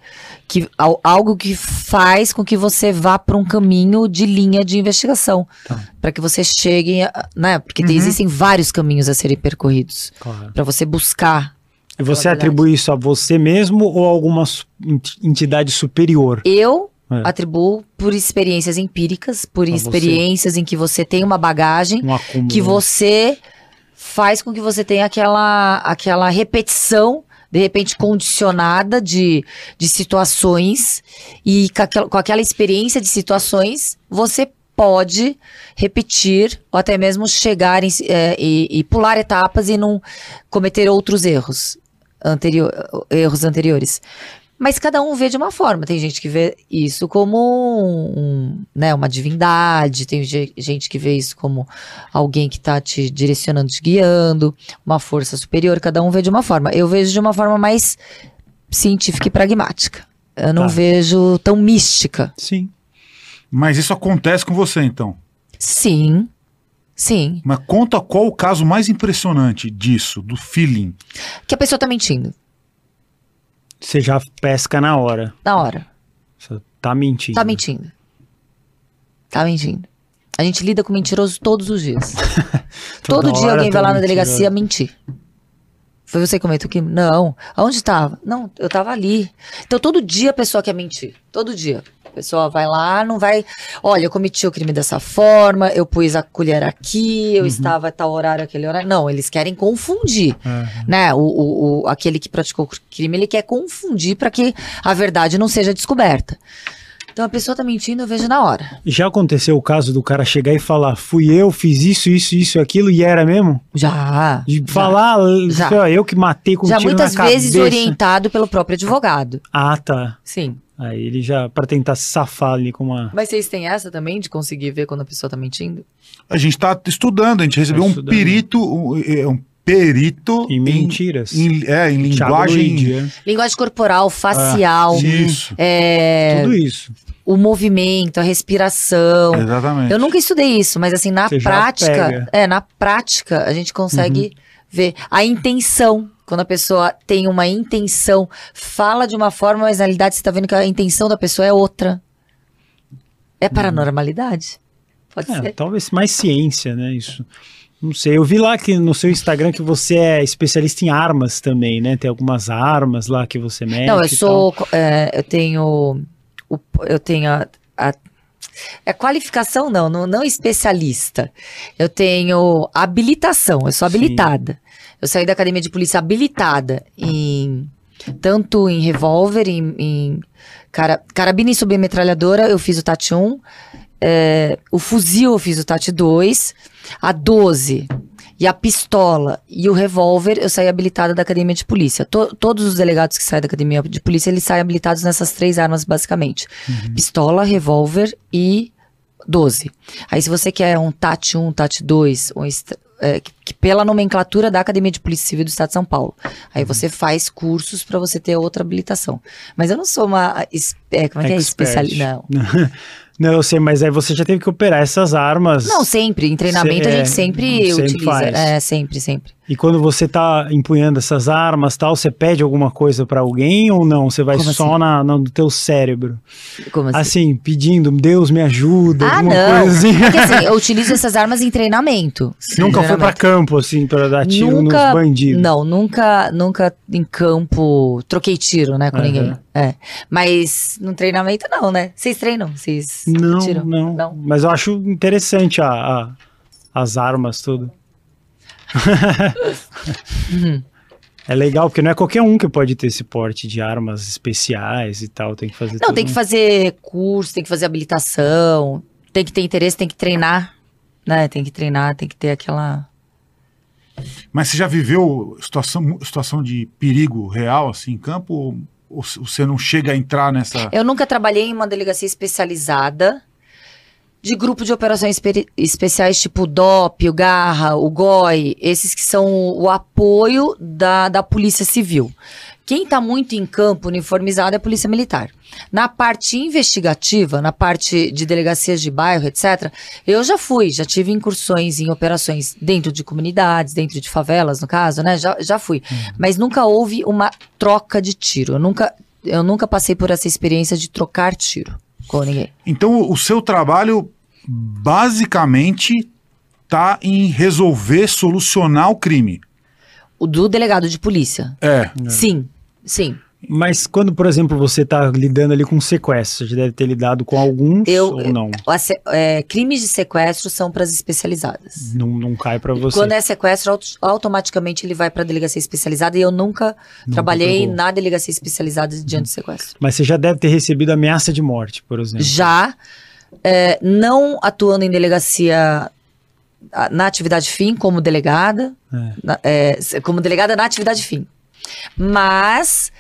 Que, al- algo que faz com que você vá para um caminho de linha de investigação. Tá. Para que você chegue. a- Né? Porque Uhum. existem vários caminhos a serem percorridos. Claro. para você buscar. E você atribui isso a você mesmo ou a alguma entidade superior? Eu É. atribuo por experiências empíricas, por A você. experiências em que você tem uma bagagem Um que você faz com que você tenha aquela, aquela repetição, de repente condicionada de, de situações, e com aquela, com aquela experiência de situações, você pode repetir ou até mesmo chegar em- é, e, e pular etapas e não cometer outros erros, anterior, erros anteriores. Mas cada um vê de uma forma. Tem gente que vê isso como um, né, uma divindade, tem ge- gente que vê isso como alguém que está te direcionando, te guiando, uma força superior, cada um vê de uma forma. Eu vejo de uma forma mais científica e pragmática. Eu não Tá. vejo tão mística. Sim. Mas isso acontece com você, então. Sim, sim. Mas conta qual o caso mais impressionante disso, do feeling. Que a pessoa tá mentindo, Você já pesca na hora. na hora. Você tá mentindo. Tá mentindo. Tá mentindo. A gente lida com mentiroso todos os dias. Todo dia alguém vai tá lá na mentiroso. delegacia mentir. Foi você que comentou que não. Aonde estava? Não, eu tava ali. Então todo dia a pessoa quer mentir. Todo dia. A pessoa vai lá, não vai. Olha, eu cometi o crime dessa forma, eu pus a colher aqui, eu Uhum. estava a tal horário, aquele horário. Não, eles querem confundir. É. Né? O, o, o- aquele que praticou o crime, ele quer confundir para que a verdade não seja descoberta. Então a pessoa tá mentindo, eu vejo na hora. Já aconteceu o caso do cara chegar e falar: fui eu, fiz isso, isso, isso, aquilo, e era mesmo? Já. De já. falar, Já. sei lá, eu que matei com um Já tiro muitas vezes cabeça. orientado pelo próprio advogado. Ah, tá. Sim. Aí ele já, pra tentar se safar ali com uma. Mas vocês têm essa também de conseguir ver quando a pessoa tá mentindo? A gente está estudando, a gente recebeu Tá um perito, um, é, um perito Em mentiras. em, é, em linguagem. Luigi, é. Linguagem corporal, facial, Isso, é, Tudo isso. o movimento, a respiração. exatamente. Eu nunca estudei isso, mas assim, na Você prática. Uhum. é, na prática, a gente consegue ver a intenção. Quando a pessoa tem uma intenção, fala de uma forma, mas na realidade você tá vendo que a intenção da pessoa é outra. É paranormalidade? Pode É, ser. talvez mais ciência, né? Isso. Não sei. Eu vi lá que no seu Instagram que você é especialista em armas também, né? Tem algumas armas lá que você mexe. Não, eu sou. é, eu tenho. eu tenho a. a é qualificação, não, não, não especialista. Eu tenho habilitação, eu sou habilitada. Eu saí da academia de polícia habilitada em. Tanto em revólver, em, em cara, carabina e submetralhadora, eu fiz o TAT 1. é, o fuzil eu fiz o TAT 2. A 12 e a pistola e o revólver, eu saí habilitada da academia de polícia. To- todos os delegados que saem da academia de polícia, eles saem habilitados nessas três armas, basicamente: pistola, revólver e 12. Aí, se você quer um TAT 1, TAT 2, um é, que, que pela nomenclatura da Academia de Polícia Civil do Estado de São Paulo. Aí você faz cursos para você ter outra habilitação. Mas eu não sou uma. É, como é que é? Especialista. Não. Não, eu sei, mas aí você já teve que operar essas armas. Não, sempre. Em treinamento a é, gente sempre, sempre utiliza. faz. É, sempre, sempre. E quando você tá empunhando essas armas tal, você pede alguma coisa pra alguém ou não? Você vai Como só assim? na, no teu cérebro? Como assim? Assim, pedindo, Deus me ajuda, Ah, alguma não. coisa assim. É que assim, eu utilizo essas armas em treinamento. Nunca foi pra Treinamento. campo, assim, pra dar tiro Nunca, nos bandidos. não, nunca, nunca em campo troquei tiro, né, com Aham. ninguém. É. Mas no treinamento não, né? Vocês treinam? Vocês Não, tiram? não, Não. Mas eu acho interessante a, a- as armas, tudo. é legal, porque não é qualquer um que pode ter esse porte de armas especiais e tal. Tem que fazer Não, tudo. tem que fazer curso, tem que fazer habilitação, tem que ter interesse, tem que treinar, né? Tem que treinar, tem que ter aquela. Mas você já viveu situação, situação de perigo real, assim, em campo? Ou, ou você não chega a entrar nessa. Eu nunca trabalhei em uma delegacia especializada de grupo de operações espe- especiais, tipo o DOP, o Garra, o GOI, esses que são o apoio da, da Polícia Civil. Quem está muito em campo uniformizado é a Polícia Militar. Na parte investigativa, na parte de delegacias de bairro, etc., eu já fui, já tive incursões em operações dentro de comunidades, dentro de favelas, no caso, né? Já, já fui. Mas nunca houve uma troca de tiro. Eu nunca, eu nunca passei por essa experiência de trocar tiro com ninguém. Então, o seu trabalho basicamente tá em resolver, solucionar o crime. O do delegado de polícia. É. Sim, sim. Mas quando, por exemplo, você está lidando ali com sequestro, você deve ter lidado com alguns Eu- ou não? É, crimes de sequestro são para as especializadas. Não, não cai para você. Quando é sequestro, auto- automaticamente ele vai para a delegacia especializada e eu nunca trabalhei pegou. na delegacia especializada diante de sequestro. Mas você já deve ter recebido ameaça de morte, por exemplo. Já, é, não atuando em delegacia na atividade fim, como delegada, É. na- é, como delegada na atividade fim. Mas,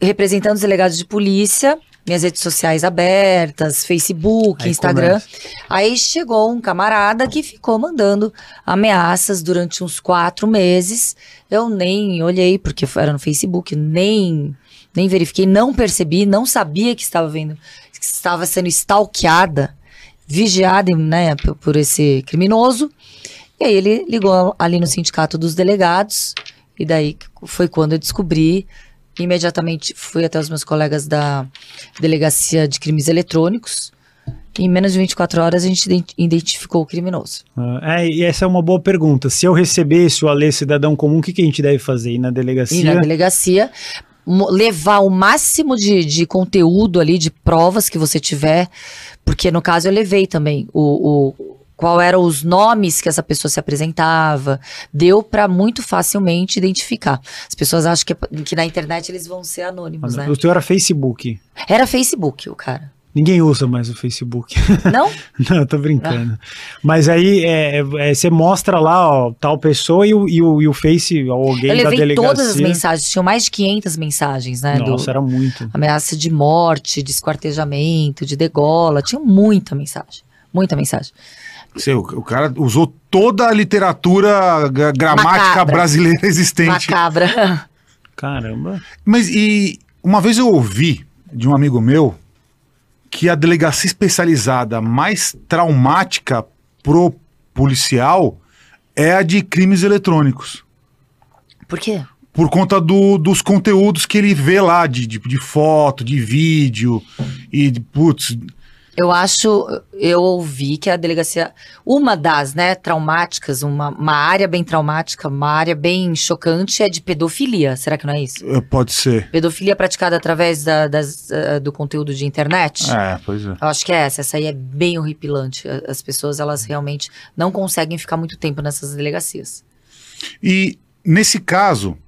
representando os delegados de polícia, minhas redes sociais abertas, Facebook, Aí Instagram. começa. Aí chegou um camarada que ficou mandando ameaças durante uns quatro meses. Eu nem olhei, porque era no Facebook, nem, nem verifiquei, não percebi, não sabia que estava vendo, estava sendo stalkeada, vigiada né, por, por esse criminoso. E aí ele ligou ali no sindicato dos delegados, e daí foi quando eu descobri. Imediatamente fui até os meus colegas da Delegacia de Crimes Eletrônicos. E em menos de 24 horas a gente ident- identificou o criminoso. Ah, É, e essa é uma boa pergunta. Se eu recebesse o Alê Cidadão Comum, o que, que a gente deve fazer? Ir na E delegacia? na delegacia, levar o máximo de, de conteúdo ali, de provas que você tiver, porque no caso eu levei também o, o qual eram os nomes que essa pessoa se apresentava, deu pra muito facilmente identificar. As pessoas acham que, que na internet eles vão ser anônimos, né? O teu era Facebook. Era Facebook o cara. Ninguém usa mais o Facebook. Não? Não, eu tô brincando. Mas aí é, é, você mostra lá, ó, tal pessoa e o, e o, e o Face, alguém Eu da levei delegacia. todas as mensagens, tinham mais de 500 mensagens, né? do- Nossa, era muito. ameaça de morte, de esquartejamento, de degola, tinha muita mensagem, muita mensagem. Você, o, o cara usou toda a literatura gra- gramática Macabra. brasileira existente. Macabra. Caramba. Mas e uma vez eu ouvi de um amigo meu que a delegacia especializada mais traumática pro policial é a de crimes eletrônicos. Por quê? Por conta do- dos conteúdos que ele vê lá, de, de, de foto, de vídeo, e de, putz, Eu acho, eu ouvi que a delegacia, uma das, né, traumáticas, uma, uma área bem traumática, uma área bem chocante é de pedofilia. Será que não é isso? eh, pode ser. Pedofilia praticada através da- das, ah, do conteúdo de internet? É, pois é. Eu acho que é essa. Essa aí é bem horripilante. As pessoas, elas realmente não conseguem ficar muito tempo nessas delegacias. E nesse caso,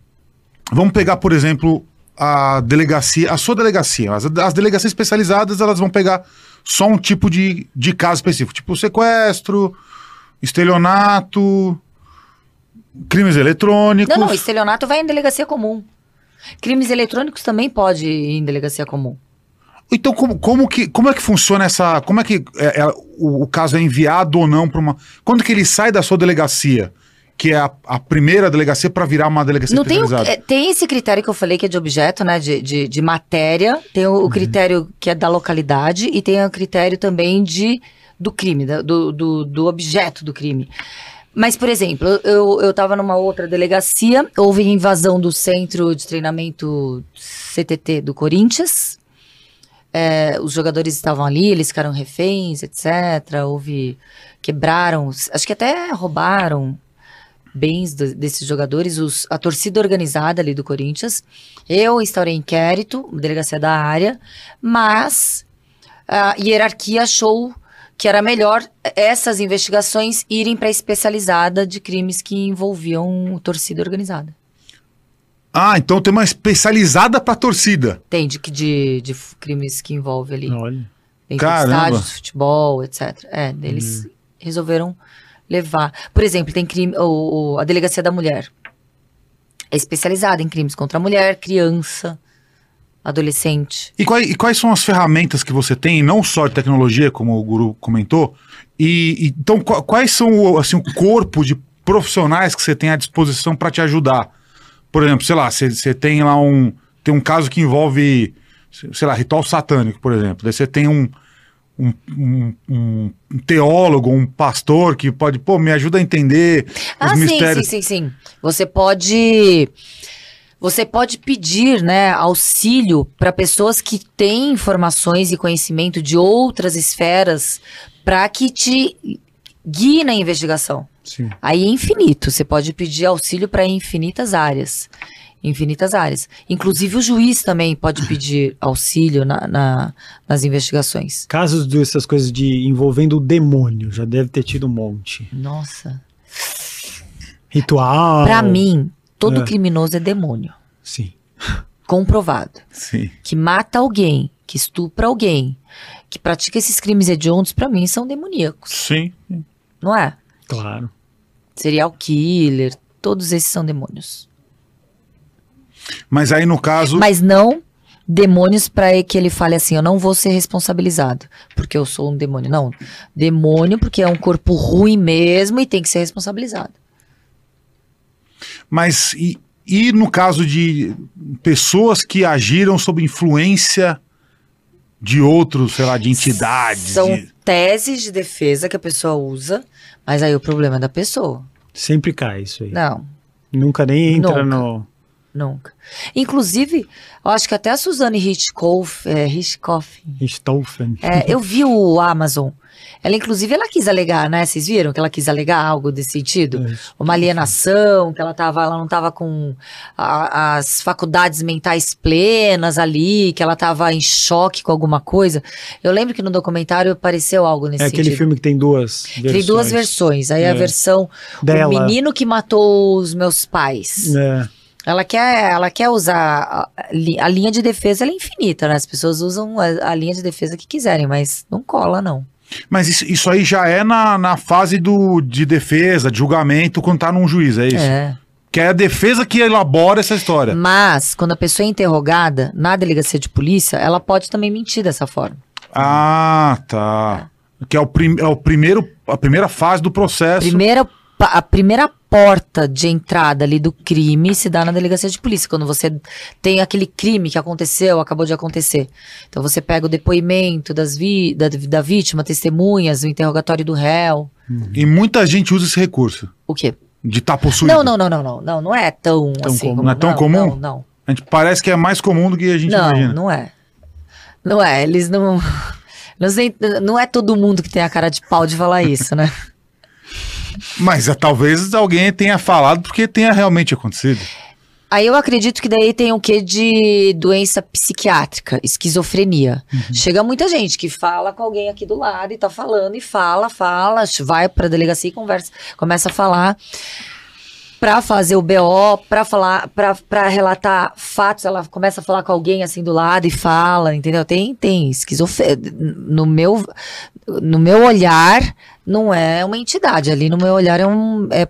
vamos pegar, por exemplo, a delegacia, a sua delegacia. As, as delegacias especializadas, elas vão pegar só um tipo de, de caso específico, tipo sequestro, estelionato, crimes eletrônicos. Não, não, estelionato vai em delegacia comum. Crimes eletrônicos também pode ir em delegacia comum. Então, como, como, que, como é que funciona essa. Como é que é, é, o, o caso é enviado ou não para uma. Quando que ele sai da sua delegacia, que é a, a primeira delegacia, para virar uma delegacia Não tem, o- é, tem esse critério que eu falei que é de objeto, né? De, de, de matéria. Tem o, Uhum. o critério que é da localidade e tem o critério também de, do crime, da- do, do, do objeto do crime. Mas, por exemplo, eu, eu tava numa outra delegacia, houve invasão do centro de treinamento CTT do Corinthians. É, os jogadores estavam ali, eles ficaram reféns, etc. Houve. Quebraram, acho que até roubaram bens do- desses jogadores, os- a torcida organizada ali do Corinthians. Eu instaurei inquérito, delegacia da área, mas a hierarquia achou que era melhor essas investigações irem para a especializada de crimes que envolviam torcida organizada. Ah, então tem uma especializada para torcida. Tem de, de, de crimes que envolvem ali Olha. dentro Caramba. de estádios de futebol, etc. É, eles resolveram levar. Por exemplo, tem crime, o, o- a delegacia da mulher é especializada em crimes contra a mulher, criança, adolescente. E quais, e quais são as ferramentas que você tem, não só de tecnologia, como o Guru comentou? E, e- então, qua- quais são o, assim, o corpo de profissionais que você tem à disposição para te ajudar? Por exemplo, sei lá, você tem lá um. Tem um caso que envolve, sei lá, ritual satânico, por exemplo. Daí você tem um, um, um- um teólogo, um pastor que pode, pô, me ajuda a entender os Ah, sim, mistérios. sim, sim, sim. Você pode. Você pode pedir, né, auxílio para pessoas que têm informações e conhecimento de outras esferas para que te guie na investigação. Sim. Aí é infinito. Você pode pedir auxílio para infinitas áreas. Infinitas áreas. Inclusive o juiz também pode pedir auxílio na- na- nas investigações. Casos dessas coisas de envolvendo o demônio, já deve ter tido um monte. Nossa. Ritual. Pra mim, todo É. criminoso é demônio. Sim. Comprovado. Sim. que mata alguém, que estupra alguém, que pratica esses crimes hediondos, pra mim são demoníacos, Sim. não é? Claro. Serial killer, todos esses são demônios. Mas aí, no caso. Mas não demônios pra que ele fale assim, eu não vou ser responsabilizado, porque eu sou um demônio. Não, demônio porque é um corpo ruim mesmo e tem que ser responsabilizado. Mas e, e no caso de pessoas que agiram sob influência de outros, sei lá, de entidades? São de- teses de defesa que a pessoa usa, mas aí o problema é da pessoa. Sempre cai isso aí. Não, Nunca nem entra Nunca. no. Nunca. Inclusive, eu acho que até a Suzane Hitchcock, é, Stolfen. é, eu vi o Amazon. Ela, inclusive, ela quis alegar, né? Vocês viram que ela quis alegar algo desse sentido? Uma alienação, que ela, tava, ela não estava com a- as faculdades mentais plenas ali, que ela estava em choque com alguma coisa. Eu lembro que no documentário apareceu algo nesse É sentido. aquele filme que tem duas versões. Tem duas versões. Aí a É. versão Dela. O menino que matou os meus pais. É. Ela quer, ela quer usar a, a li- a linha de defesa, é infinita, né? As pessoas usam a, a linha de defesa que quiserem, mas não cola, não. Mas isso, isso aí já é na, na fase do, de defesa, de julgamento, quando tá num juiz, é isso? É. Que é a defesa que elabora essa história. Mas, quando a pessoa é interrogada na delegacia de polícia, ela pode também mentir dessa forma. Ah, tá. Que é o, prim, é o primeiro, a primeira fase do processo. Primeira, a primeira porta de entrada ali do crime se dá na delegacia de polícia, quando você tem aquele crime que aconteceu, acabou de acontecer. Então você pega o depoimento das vi, da, da vítima, testemunhas, o interrogatório do réu. E muita gente usa esse recurso. O quê? De estar possuído. Não, não, não, não, não, não, não é tão, Tão assim. comum. como- Não é tão comum? Não, não. A gente parece que é mais comum do que a gente Não, imagina. não é. Não é, eles não. Não, sei, não é todo mundo que tem a cara de pau de falar isso, né? Mas é, talvez alguém tenha falado porque tenha realmente acontecido. Aí eu acredito que daí tem o quê de doença psiquiátrica, esquizofrenia. Chega muita gente que fala com alguém aqui do lado e tá falando e fala, fala, vai pra delegacia e conversa, começa a falar pra fazer o BO, pra falar, pra, pra relatar fatos, ela começa a falar com alguém assim do lado e fala, entendeu? Tem tem esquizofrenia no meu no meu olhar não é uma entidade, ali no meu olhar é um é,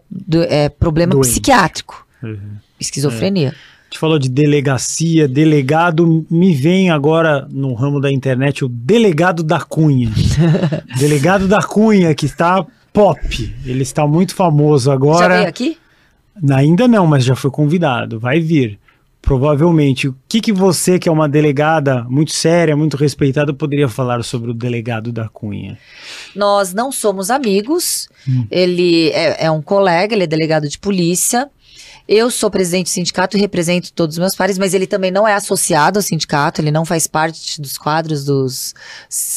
é problema Doente. psiquiátrico. Uhum. Esquizofrenia. A gente falou de delegacia, delegado, me vem agora no ramo da internet o delegado da Cunha. delegado da Cunha, que está pop. Ele está muito famoso Já agora. veio aqui? Ainda não, mas já foi convidado, vai vir. Provavelmente. O que, que você, que é uma delegada muito séria, muito respeitada, poderia falar sobre o delegado da Cunha? Nós não somos amigos. Hum. Ele é, é um colega, ele é delegado de polícia. Eu sou presidente do sindicato e represento todos os meus pares, mas ele também não é associado ao sindicato, ele não faz parte dos quadros dos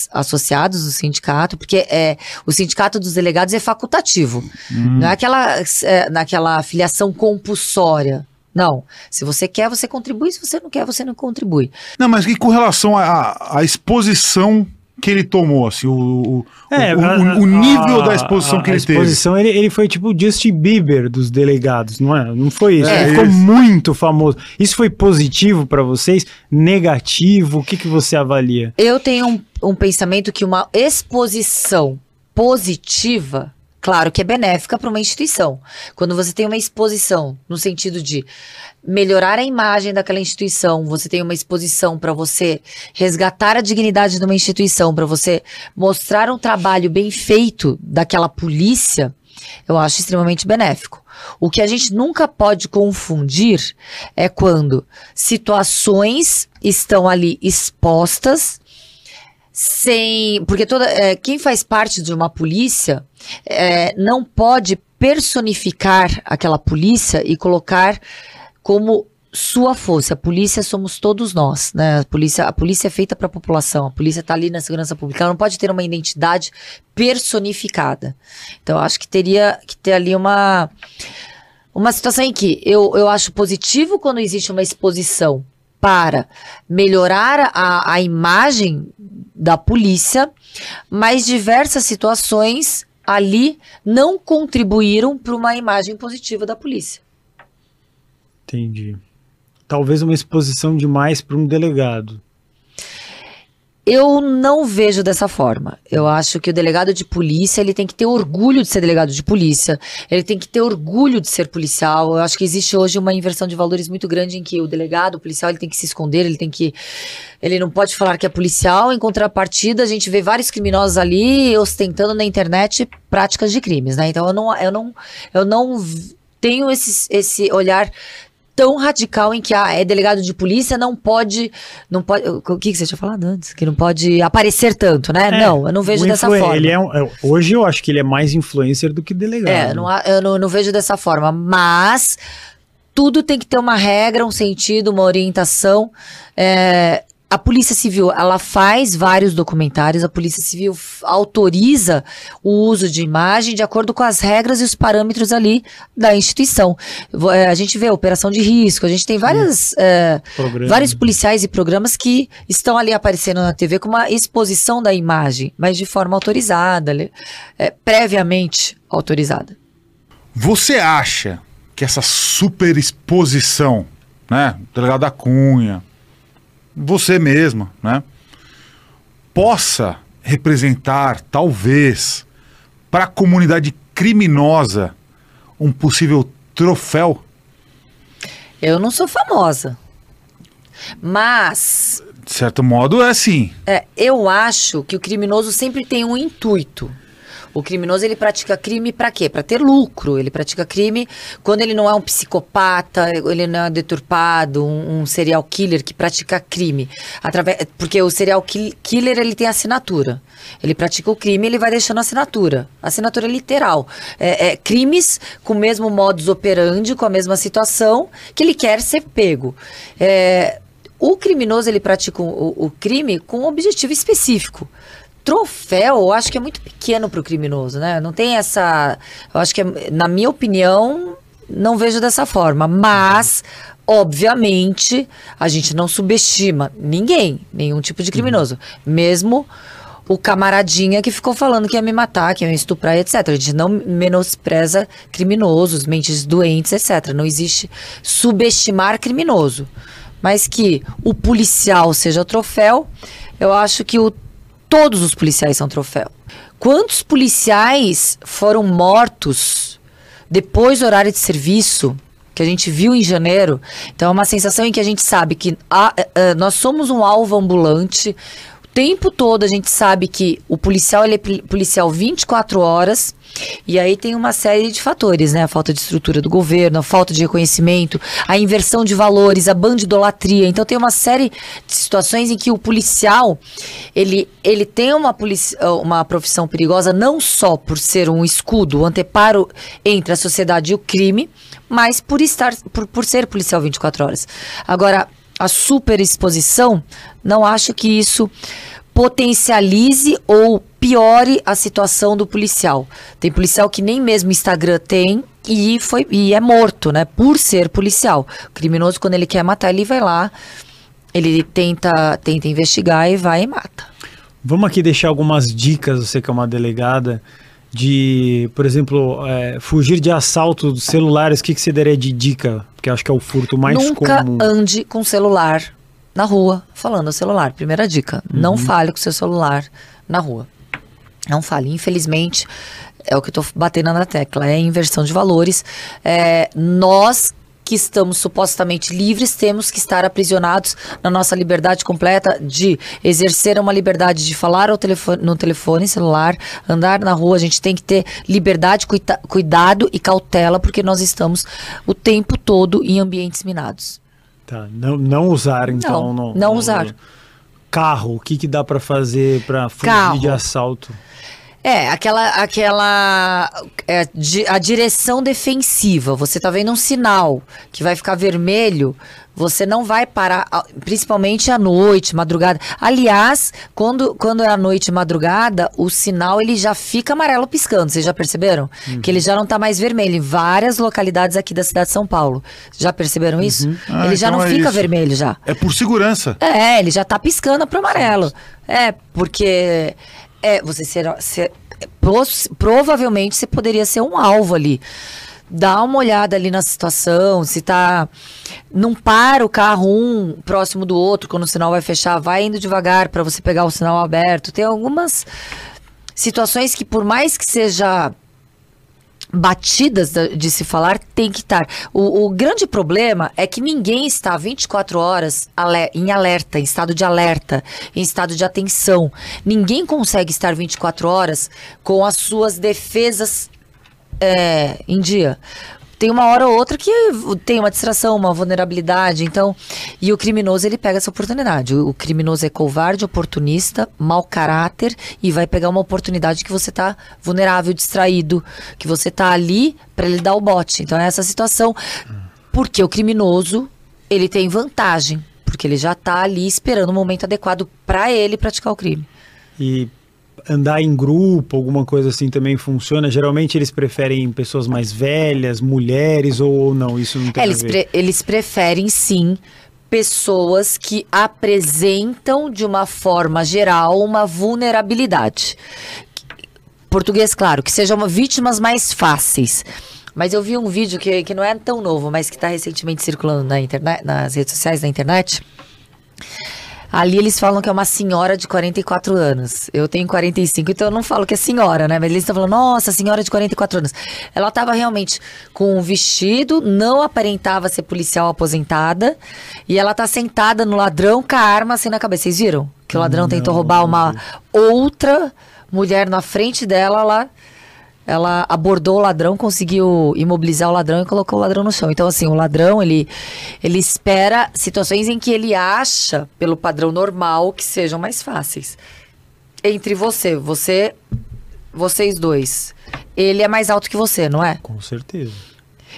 associados do sindicato, porque é, o sindicato dos delegados é facultativo. Não é aquela, é, naquela filiação compulsória. Não. Se você quer, você contribui. Se você não quer, você não contribui. Não, mas e com relação à exposição que ele tomou, assim, o, o, É, o, a- o- o nível a- da exposição a- que a ele teve. exposição, ele, ele foi tipo o Justin Bieber dos delegados, não é? Não foi isso. É, ele ficou isso. muito famoso. Isso foi positivo pra vocês? Negativo? O que, que você avalia? Eu tenho um, um pensamento que uma exposição positiva, claro que é benéfica para uma instituição. Quando você tem uma exposição no sentido de melhorar a imagem daquela instituição, você tem uma exposição para você resgatar a dignidade de uma instituição, para você mostrar um trabalho bem feito daquela polícia. eu acho extremamente benéfico. O que a gente nunca pode confundir é quando situações estão ali expostas sem. Porque toda, é, quem faz parte de uma polícia é, não pode personificar aquela polícia e colocar como sua força. A polícia somos todos nós, né? A polícia, a polícia é feita para a população. A polícia está ali na segurança pública. Ela não pode ter uma identidade personificada. Então, acho que teria que ter ali uma uma situação em que eu, eu acho positivo quando existe uma exposição para melhorar a, a imagem da polícia, mas diversas situações ali não contribuíram para uma imagem positiva da polícia. Entendi. Talvez uma exposição demais para um delegado. Eu não vejo dessa forma. Eu acho que o delegado de polícia ele tem que ter orgulho de ser delegado de polícia. Ele tem que ter orgulho de ser policial. Eu acho que existe hoje uma inversão de valores muito grande em que o delegado, o policial, ele tem que se esconder. Ele tem que, ele não pode falar que é policial. Em contrapartida, a gente vê vários criminosos ali ostentando na internet práticas de crimes, né? Então eu não, eu não, eu não tenho esse, esse olhar tão radical em que ah, é delegado de polícia, não pode. não pode O que, que você tinha falado antes? Que não pode aparecer tanto, né? É, não, eu não vejo dessa forma. Ele é, é, hoje eu acho que ele é mais influencer do que delegado. É, não, eu não, não vejo dessa forma. Mas tudo tem que ter uma regra, um sentido, uma orientação. É, a Polícia Civil, ela faz vários documentários, a Polícia Civil autoriza o uso de imagem de acordo com as regras e os parâmetros ali da instituição. É, a gente vê a operação de risco, a gente tem várias, é, vários policiais e programas que estão ali aparecendo na TV com uma exposição da imagem, mas de forma autorizada, é, previamente autorizada. Você acha que essa super exposição, né, delegado da Cunha, você mesma, né? Possa representar, talvez, para a comunidade criminosa um possível troféu? Eu não sou famosa. Mas. De certo modo, é assim. É, eu acho que o criminoso sempre tem um intuito. O criminoso ele pratica crime para quê? Para ter lucro. Ele pratica crime quando ele não é um psicopata, ele não é deturpado, um, um serial killer que pratica crime. Através, porque o serial killer ele tem assinatura. Ele pratica o crime, ele vai deixando assinatura. Assinatura literal. É, é, crimes com o mesmo modus operandi, com a mesma situação, que ele quer ser pego. É, o criminoso ele pratica o, o crime com um objetivo específico troféu, eu acho que é muito pequeno para o criminoso, né? Não tem essa. Eu acho que, é, na minha opinião, não vejo dessa forma. Mas, obviamente, a gente não subestima ninguém, nenhum tipo de criminoso. Mesmo o camaradinha que ficou falando que ia me matar, que ia me estuprar, etc. A gente não menospreza criminosos, mentes doentes, etc. Não existe subestimar criminoso. Mas que o policial seja troféu, eu acho que o todos os policiais são troféu. Quantos policiais foram mortos depois do horário de serviço que a gente viu em janeiro? Então é uma sensação em que a gente sabe que a, a, a, nós somos um alvo ambulante. Tempo todo a gente sabe que o policial ele é policial 24 horas e aí tem uma série de fatores, né? A falta de estrutura do governo, a falta de reconhecimento, a inversão de valores, a bandidolatria. Então tem uma série de situações em que o policial, ele, ele tem uma, uma profissão perigosa não só por ser um escudo, um anteparo entre a sociedade e o crime, mas por estar por, por ser policial 24 horas. Agora, a superexposição, não acho que isso potencialize ou piore a situação do policial. Tem policial que nem mesmo Instagram tem e foi e é morto, né, por ser policial. O criminoso quando ele quer matar, ele vai lá, ele tenta tenta investigar e vai e mata. Vamos aqui deixar algumas dicas, você que é uma delegada, de, por exemplo, é, fugir de assalto dos celulares, o que, que você daria de dica? Porque acho que é o furto mais Nunca comum. Nunca ande com celular na rua, falando celular. Primeira dica, uhum. não fale com seu celular na rua. Não fale. Infelizmente, é o que eu estou batendo na tecla, é inversão de valores. É, nós que estamos supostamente livres, temos que estar aprisionados na nossa liberdade completa de exercer uma liberdade de falar ao telefone, no telefone celular, andar na rua. A gente tem que ter liberdade, cuida, cuidado e cautela, porque nós estamos o tempo todo em ambientes minados. Tá, não, não usar, então. Não, não no- usar. Carro, o que, que dá pra fazer pra fugir Carro. de assalto? É, aquela, aquela é, a direção defensiva. Você tá vendo um sinal que vai ficar vermelho, você não vai parar, principalmente à noite, madrugada. Aliás, quando, quando é à noite e madrugada, o sinal ele já fica amarelo piscando. Vocês já perceberam? Que ele já não tá mais vermelho em várias localidades aqui da cidade de São Paulo. Já perceberam isso? Ah, ele já então não é fica isso. vermelho já. É por segurança. É, ele já tá piscando pro amarelo. É, porque é, você será. se- pos- provavelmente você poderia ser um alvo ali. Dá uma olhada ali na situação, se tá. Não para o carro um próximo do outro quando o sinal vai fechar, vai indo devagar para você pegar o sinal aberto. Tem algumas situações que, por mais que seja batidas da- de se falar tem que estar. O, o grande problema é que ninguém está 24 horas em alerta, em estado de alerta, em estado de atenção. Ninguém consegue estar 24 horas com as suas defesas é, em dia. Tem uma hora ou outra que tem uma distração, uma vulnerabilidade, então. E o criminoso ele pega essa oportunidade. O, criminoso é covarde, oportunista, mau caráter e vai pegar uma oportunidade que você tá vulnerável, distraído, que você tá ali para ele dar o bote. Então é essa situação. Porque o criminoso ele tem vantagem, porque ele já tá ali esperando o momento adequado para ele praticar o crime. E andar em grupo, alguma coisa assim também funciona? Geralmente eles preferem pessoas mais velhas, mulheres ou, ou não? Isso não tem É, eles, pre- eles preferem sim pessoas que apresentam de uma forma geral uma vulnerabilidade. Português, claro, que sejam vítimas mais fáceis. Mas eu vi um vídeo que, que não é tão novo, mas que está recentemente circulando na internet, nas redes sociais da internet. Ali eles falam que é uma senhora de 44 anos. Eu tenho 45, então eu não falo que é senhora, né? Mas eles estão falando, nossa, senhora de 44 anos. Ela estava realmente com um vestido, não aparentava ser policial aposentada. E ela tá sentada no ladrão com a arma assim na cabeça. Vocês viram? Que o ladrão tentou roubar uma outra mulher na frente dela lá. Ela abordou o ladrão, conseguiu imobilizar o ladrão e colocou o ladrão no chão. Então, assim, o ladrão, ele, ele espera situações em que ele acha, pelo padrão normal, que sejam mais fáceis. Entre você, você, vocês dois, ele é mais alto que você, não é? Com certeza.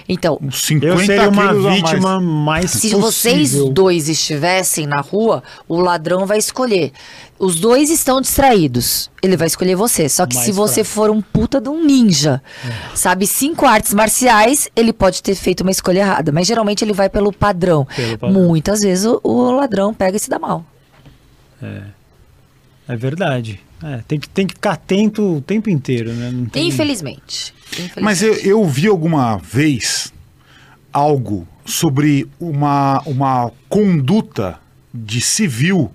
Então, Uns 50 Eu seria uma quilos a mais. vítima mais, se possível. vocês dois estivessem na rua, o ladrão vai escolher. Os dois estão distraídos. Ele vai escolher você. Só que Mais se você fraco. for um puta de um ninja, sabe, cinco artes marciais, ele pode ter feito uma escolha errada. Mas geralmente ele vai pelo padrão. Pelo padrão. Muitas vezes o, o ladrão pega e se dá mal. É verdade. É, tem, que, tem que ficar atento o tempo inteiro, né? Não tem- Infelizmente. Infelizmente. Mas eu, eu vi alguma vez algo sobre uma, uma conduta de civil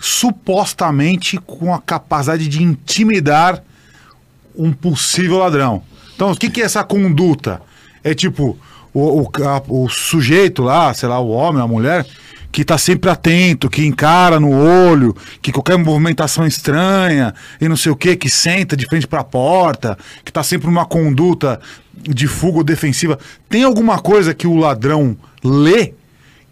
supostamente com a capacidade de intimidar um possível ladrão. Então, o que, que é essa conduta? É tipo, o, o, a- o sujeito lá, sei lá, o homem, a mulher, que tá sempre atento, que encara no olho, que qualquer movimentação estranha e não sei o que, que senta de frente para a porta, que tá sempre numa conduta de fuga ou defensiva. Tem alguma coisa que o ladrão lê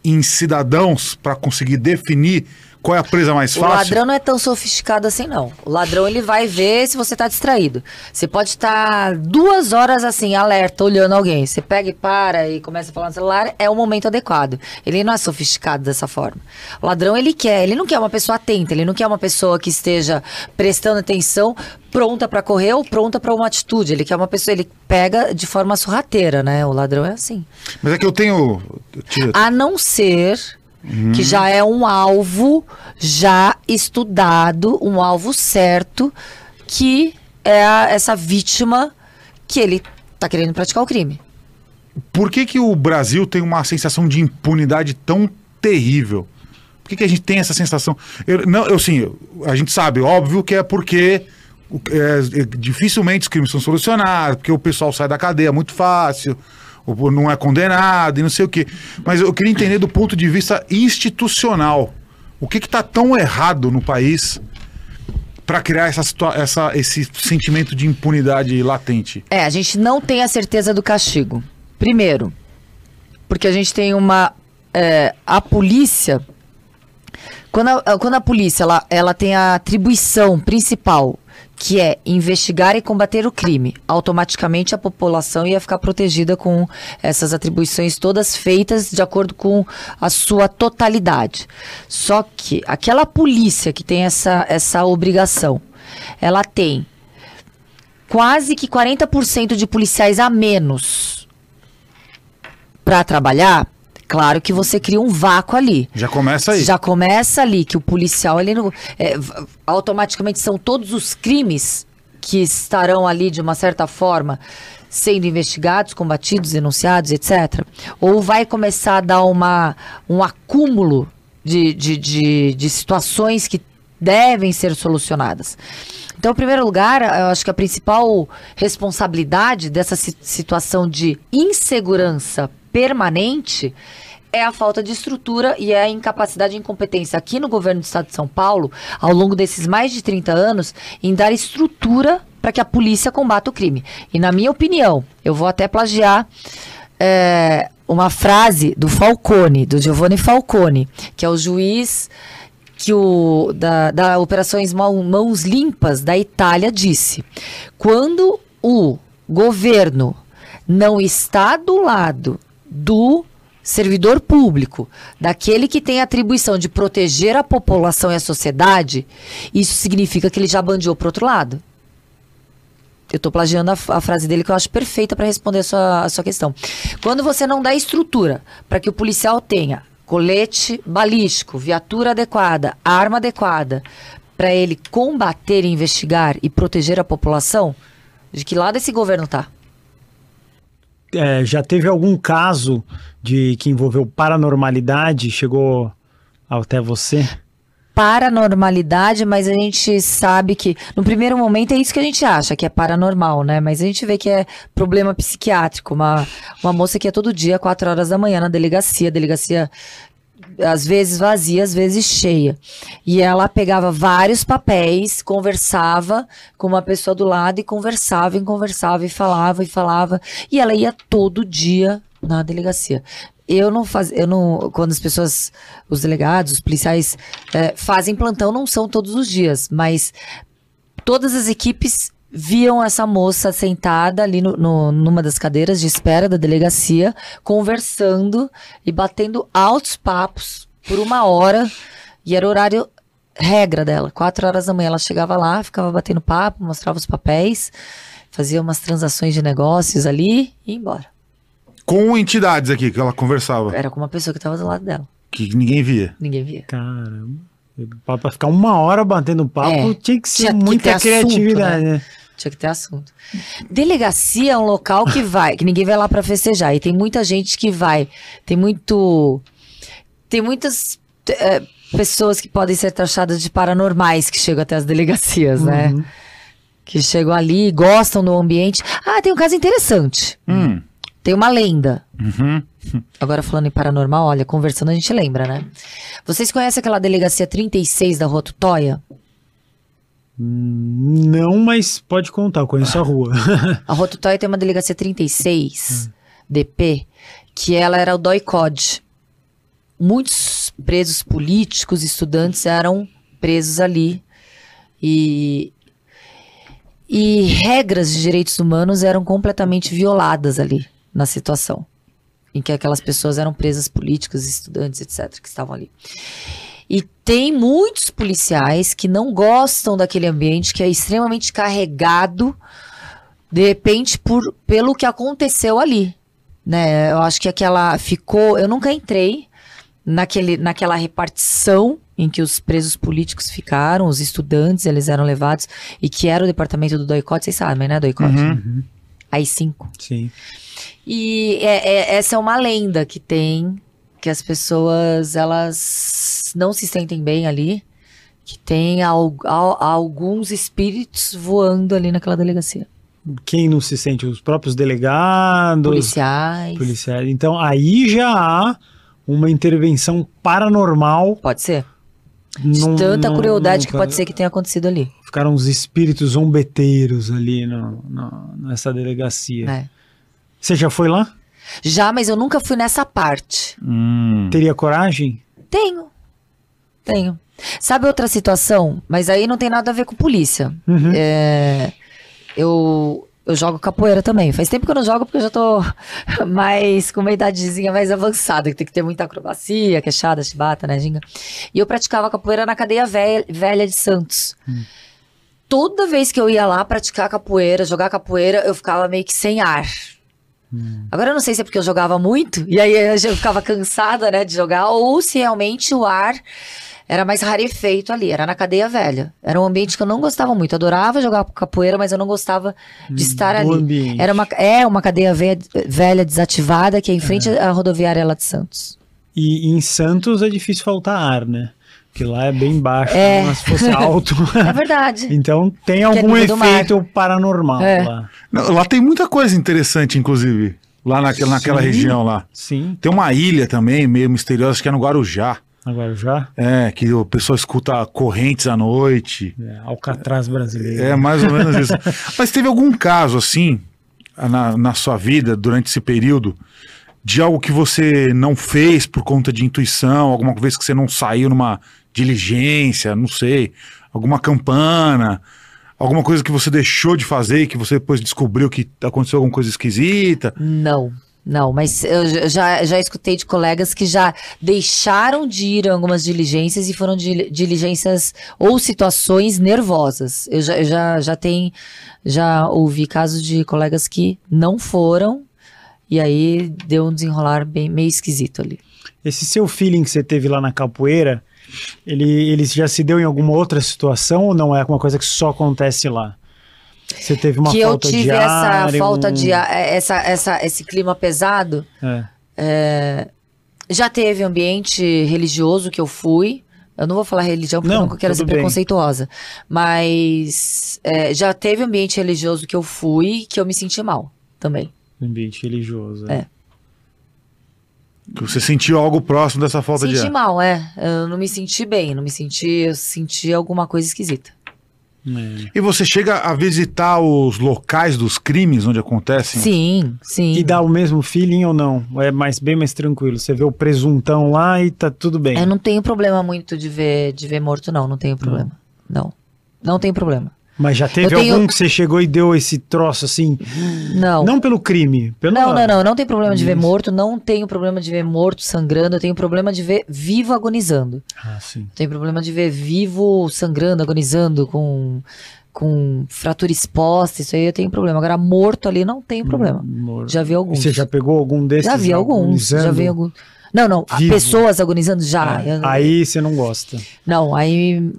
em cidadãos para conseguir definir qual é a presa mais O fácil? ladrão não é tão sofisticado assim, não. O ladrão, ele vai ver se você tá distraído. Você pode estar duas horas assim, alerta, olhando alguém. Você pega e para e começa a falar no celular, é o momento adequado. Ele não é sofisticado dessa forma. O ladrão, ele quer, ele não quer uma pessoa atenta, ele não quer uma pessoa que esteja prestando atenção, pronta pra correr ou pronta pra uma atitude. Ele quer uma pessoa, ele pega de forma sorrateira, né? O ladrão é assim. Mas é que eu tenho. A não ser que já é um alvo já estudado, um alvo certo, que é a- essa vítima que ele tá querendo praticar o crime. Por que, que o Brasil tem uma sensação de impunidade tão terrível? Por que, que a gente tem essa sensação? Eu, não, eu sim, a gente sabe, óbvio que é porque é, é, dificilmente os crimes são solucionados, porque o pessoal sai da cadeia muito fácil, não é condenado e não sei o quê. Mas eu queria entender do ponto de vista institucional. O que está tão errado no país para criar essa, essa, esse sentimento de impunidade latente? É, a gente não tem a certeza do castigo. Primeiro, porque a gente tem uma. É, a polícia. Quando a, quando a polícia ela, ela tem a atribuição principal que é investigar e combater o crime. Automaticamente a população ia ficar protegida com essas atribuições todas feitas de acordo com a sua totalidade. Só que aquela polícia que tem essa, essa obrigação, ela tem quase que 40% de policiais a menos para trabalhar Claro que você cria um vácuo ali. Já começa aí. Já começa ali, que o policial, ele não, é, automaticamente são todos os crimes que estarão ali, de uma certa forma, sendo investigados, combatidos, denunciados, etc. Ou vai começar a dar uma, um acúmulo de, de, de, de situações que devem ser solucionadas. Então, em primeiro lugar, eu acho que a principal responsabilidade dessa situação de insegurança permanente é a falta de estrutura e é a incapacidade e incompetência aqui no governo do estado de São Paulo, ao longo desses mais de 30 anos, em dar estrutura para que a polícia combata o crime. E na minha opinião, eu vou até plagiar é, uma frase do Falcone, do Giovanni Falcone, que é o juiz que o da, da Operações Mãos Limpas da Itália disse: quando o governo não está do lado do servidor público, daquele que tem a atribuição de proteger a população e a sociedade, isso significa que ele já bandiou para outro lado. Eu estou plagiando a, a, frase dele que eu acho perfeita para responder a sua, a sua questão. Quando você não dá estrutura para que o policial tenha colete balístico, viatura adequada, arma adequada, para ele combater, investigar e proteger a população, de que lado esse governo está? é, já teve algum caso de que envolveu paranormalidade? Chegou até você? Paranormalidade, mas a gente sabe que no primeiro momento é isso que a gente acha que é paranormal, né? Mas a gente vê que é problema psiquiátrico. Uma, uma moça que é todo dia, 4 horas da manhã, na delegacia, delegacia às vezes vazia, às vezes cheia. E ela pegava vários papéis, conversava com uma pessoa do lado e conversava e conversava e falava e falava. E ela ia todo dia na delegacia. Eu não faz, eu não, quando as pessoas, os delegados, os policiais é, fazem plantão, não são todos os dias, mas todas as equipes viam essa moça sentada ali no, no, numa das cadeiras de espera da delegacia, conversando e batendo altos papos por uma hora. E era o horário regra dela. Quatro horas da manhã ela chegava lá, ficava batendo papo, mostrava os papéis, fazia umas transações de negócios ali e ia embora. Com entidades aqui que ela conversava? Era com uma pessoa que estava do lado dela. Que ninguém via? Ninguém via. Caramba. Pra ficar uma hora batendo papo, é, tinha que ser tinha muita que criatividade, assunto, né? né? Tinha que ter assunto. Delegacia é um local que vai, que ninguém vai lá para festejar. E tem muita gente que vai. Tem muito. Tem muitas é, pessoas que podem ser taxadas de paranormais que chegam até as delegacias, né? uhum. né? Que chegam ali, gostam do ambiente. Ah, tem um caso interessante. Hum. Tem uma lenda. Uhum. Agora falando em paranormal, olha, conversando a gente lembra, né? Vocês conhecem aquela delegacia 36 da Rua Tutóia? Não, mas pode contar, eu conheço a rua. a Rua Tutóia tem uma delegacia 36, hum. DP, que ela era o DOI-COD. Muitos presos políticos, estudantes eram presos ali. E e regras de direitos humanos eram completamente violadas ali na situação em que aquelas pessoas eram presas políticas, estudantes, etc., que estavam ali. E tem muitos policiais que não gostam daquele ambiente que é extremamente carregado, de repente, por, pelo que aconteceu ali. Né? Eu acho que aquela ficou. Eu nunca entrei naquele, naquela repartição em que os presos políticos ficaram, os estudantes, eles eram levados, e que era o departamento do doicote, vocês sabem, né, doicote? Uhum. Uhum. AI-5. Sim. E é, é, essa é uma lenda que tem, que as pessoas, elas não se sentem bem ali, que tem al, al, alguns espíritos voando ali naquela delegacia. Quem não se sente? Os próprios delegados, Policiais. policiais. Então aí já há uma intervenção paranormal. Pode ser. De num- tanta num- crueldade num- que pode ser que tenha acontecido ali. Ficaram uns espíritos zombeteiros ali no- no- nessa delegacia. né? Você já foi lá? Já, mas eu nunca fui nessa parte. Hum. Teria coragem? Tenho. Tenho. Sabe outra situação? Mas aí não tem nada a ver com polícia. Uhum. É, eu, eu jogo capoeira também. Faz tempo que eu não jogo porque eu já tô mais com uma idadezinha mais avançada, que tem que ter muita acrobacia, queixada, chibata, né, ginga? E eu praticava capoeira na cadeia velha, velha de Santos. Toda vez que eu ia lá praticar capoeira, jogar capoeira, eu ficava meio que sem ar. Agora eu não sei se é porque eu jogava muito, e aí eu ficava cansada, né, de jogar, ou se realmente o ar era mais rarefeito ali, era na cadeia velha. Era um ambiente que eu não gostava muito. Adorava jogar capoeira, mas eu não gostava de estar do ali. ambiente. Era uma, é uma cadeia velha, velha desativada que é em frente à rodoviária lá de Santos. E em Santos é difícil faltar ar, né? Porque lá é bem baixo, É. mas se fosse alto. É verdade. então tem é algum mar. efeito paranormal É. lá. Não, lá tem muita coisa interessante, inclusive. Lá naquela, naquela região lá. Sim, Tem uma ilha também, meio misteriosa, acho que é no Guarujá. Agora já. É, que o pessoal escuta correntes à noite. É, Alcatraz brasileiro. É mais ou menos isso. Mas teve algum caso, assim, na, na sua vida, durante esse período, de algo que você não fez por conta de intuição, alguma vez que você não saiu numa diligência, não sei, alguma campana, alguma coisa que você deixou de fazer e que você depois descobriu que aconteceu alguma coisa esquisita? Não, não, mas eu já, já escutei de colegas que já deixaram de ir a algumas diligências e foram dil- diligências ou situações nervosas. Eu já, já, já tenho, já ouvi casos de colegas que não foram e aí deu um desenrolar bem meio esquisito ali. Esse seu feeling que você teve lá na capoeira, ele, ele já se deu em alguma outra situação ou não é uma coisa que só acontece lá? Você teve uma que eu falta tive de ar? essa falta um- de ar, é, essa, essa, esse clima pesado. É. É, já teve ambiente religioso que eu fui. Eu não vou falar religião porque Não, eu não quero ser bem. preconceituosa. Mas é, já teve ambiente religioso que eu fui que eu me senti mal também. Ambiente religioso. É. Que você sentiu algo próximo dessa falta de Senti ar? mal, é. Eu não me senti bem, não me senti. Eu senti alguma coisa esquisita. É. E você chega a visitar os locais dos crimes onde acontecem? Sim, sim. E dá o mesmo feeling ou não? É mais, bem mais tranquilo? Você vê o presuntão lá e tá tudo bem. Eu não tenho problema muito de ver, de ver morto, não. Não tenho problema. Não. Não tem problema. Mas já teve Eu tenho- algum que você chegou e deu esse troço assim? Não. Não pelo crime, pelo Não, não, não. Não tem problema de ver morto. Não tenho problema de ver morto sangrando. Eu tenho problema de ver vivo agonizando. Ah, sim. Tem problema de ver vivo sangrando, agonizando, com, com fratura exposta. Isso aí eu tenho problema. Agora, morto ali não tem problema. Morto. Já vi E alguns. Você já pegou algum desses? Já vi alguns. Já vi alguns. Não, não. Vivo. Pessoas agonizando já. É, Aí você não gosta. Não, aí.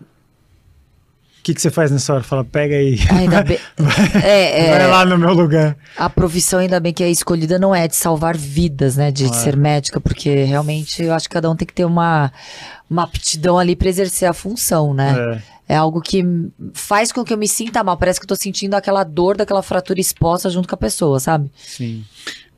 Que, que você faz nessa hora? Fala, pega aí. Ainda bem. É, é, Vai lá no meu lugar. a profissão, ainda bem que é escolhida, não é de salvar vidas, né? De, de Claro. ser médica, porque realmente eu acho que cada um tem que ter uma, uma aptidão ali pra exercer a função, né? É. É algo que faz com que eu me sinta mal. Parece que eu tô sentindo aquela dor daquela fratura exposta junto com a pessoa, sabe? Sim.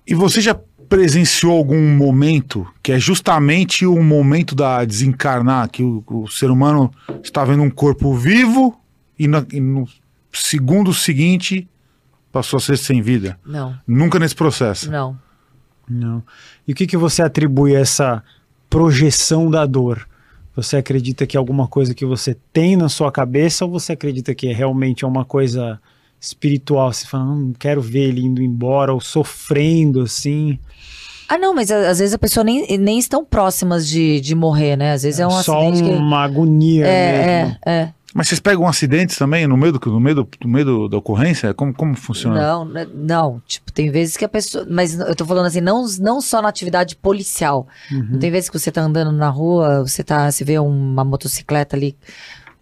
E você já presenciou algum momento que é justamente o momento da desencarnar, que o, o ser humano está vendo um corpo vivo e, na- e no segundo seguinte passou a ser sem vida? Não, Nunca nesse processo. não. Não. E o que, que você atribui a essa projeção da dor? Você acredita que é alguma coisa que você tem na sua cabeça ou você acredita que realmente é uma coisa espiritual? Você fala, não quero ver ele indo embora ou sofrendo assim. Ah, não, mas às vezes a pessoa nem, nem estão próximas de, de morrer, né? Às vezes é, um Só acidente que. uma agonia É, mesmo. é, é. Mas vocês pegam acidentes também no meio, do, no meio, do, no meio do- da ocorrência? Como, como funciona? Não, né, não. Tipo, tem vezes que a pessoa. Mas eu tô falando assim, não, não só na atividade policial. Uhum. Tem vezes que você tá andando na rua, você tá. Você vê uma motocicleta ali,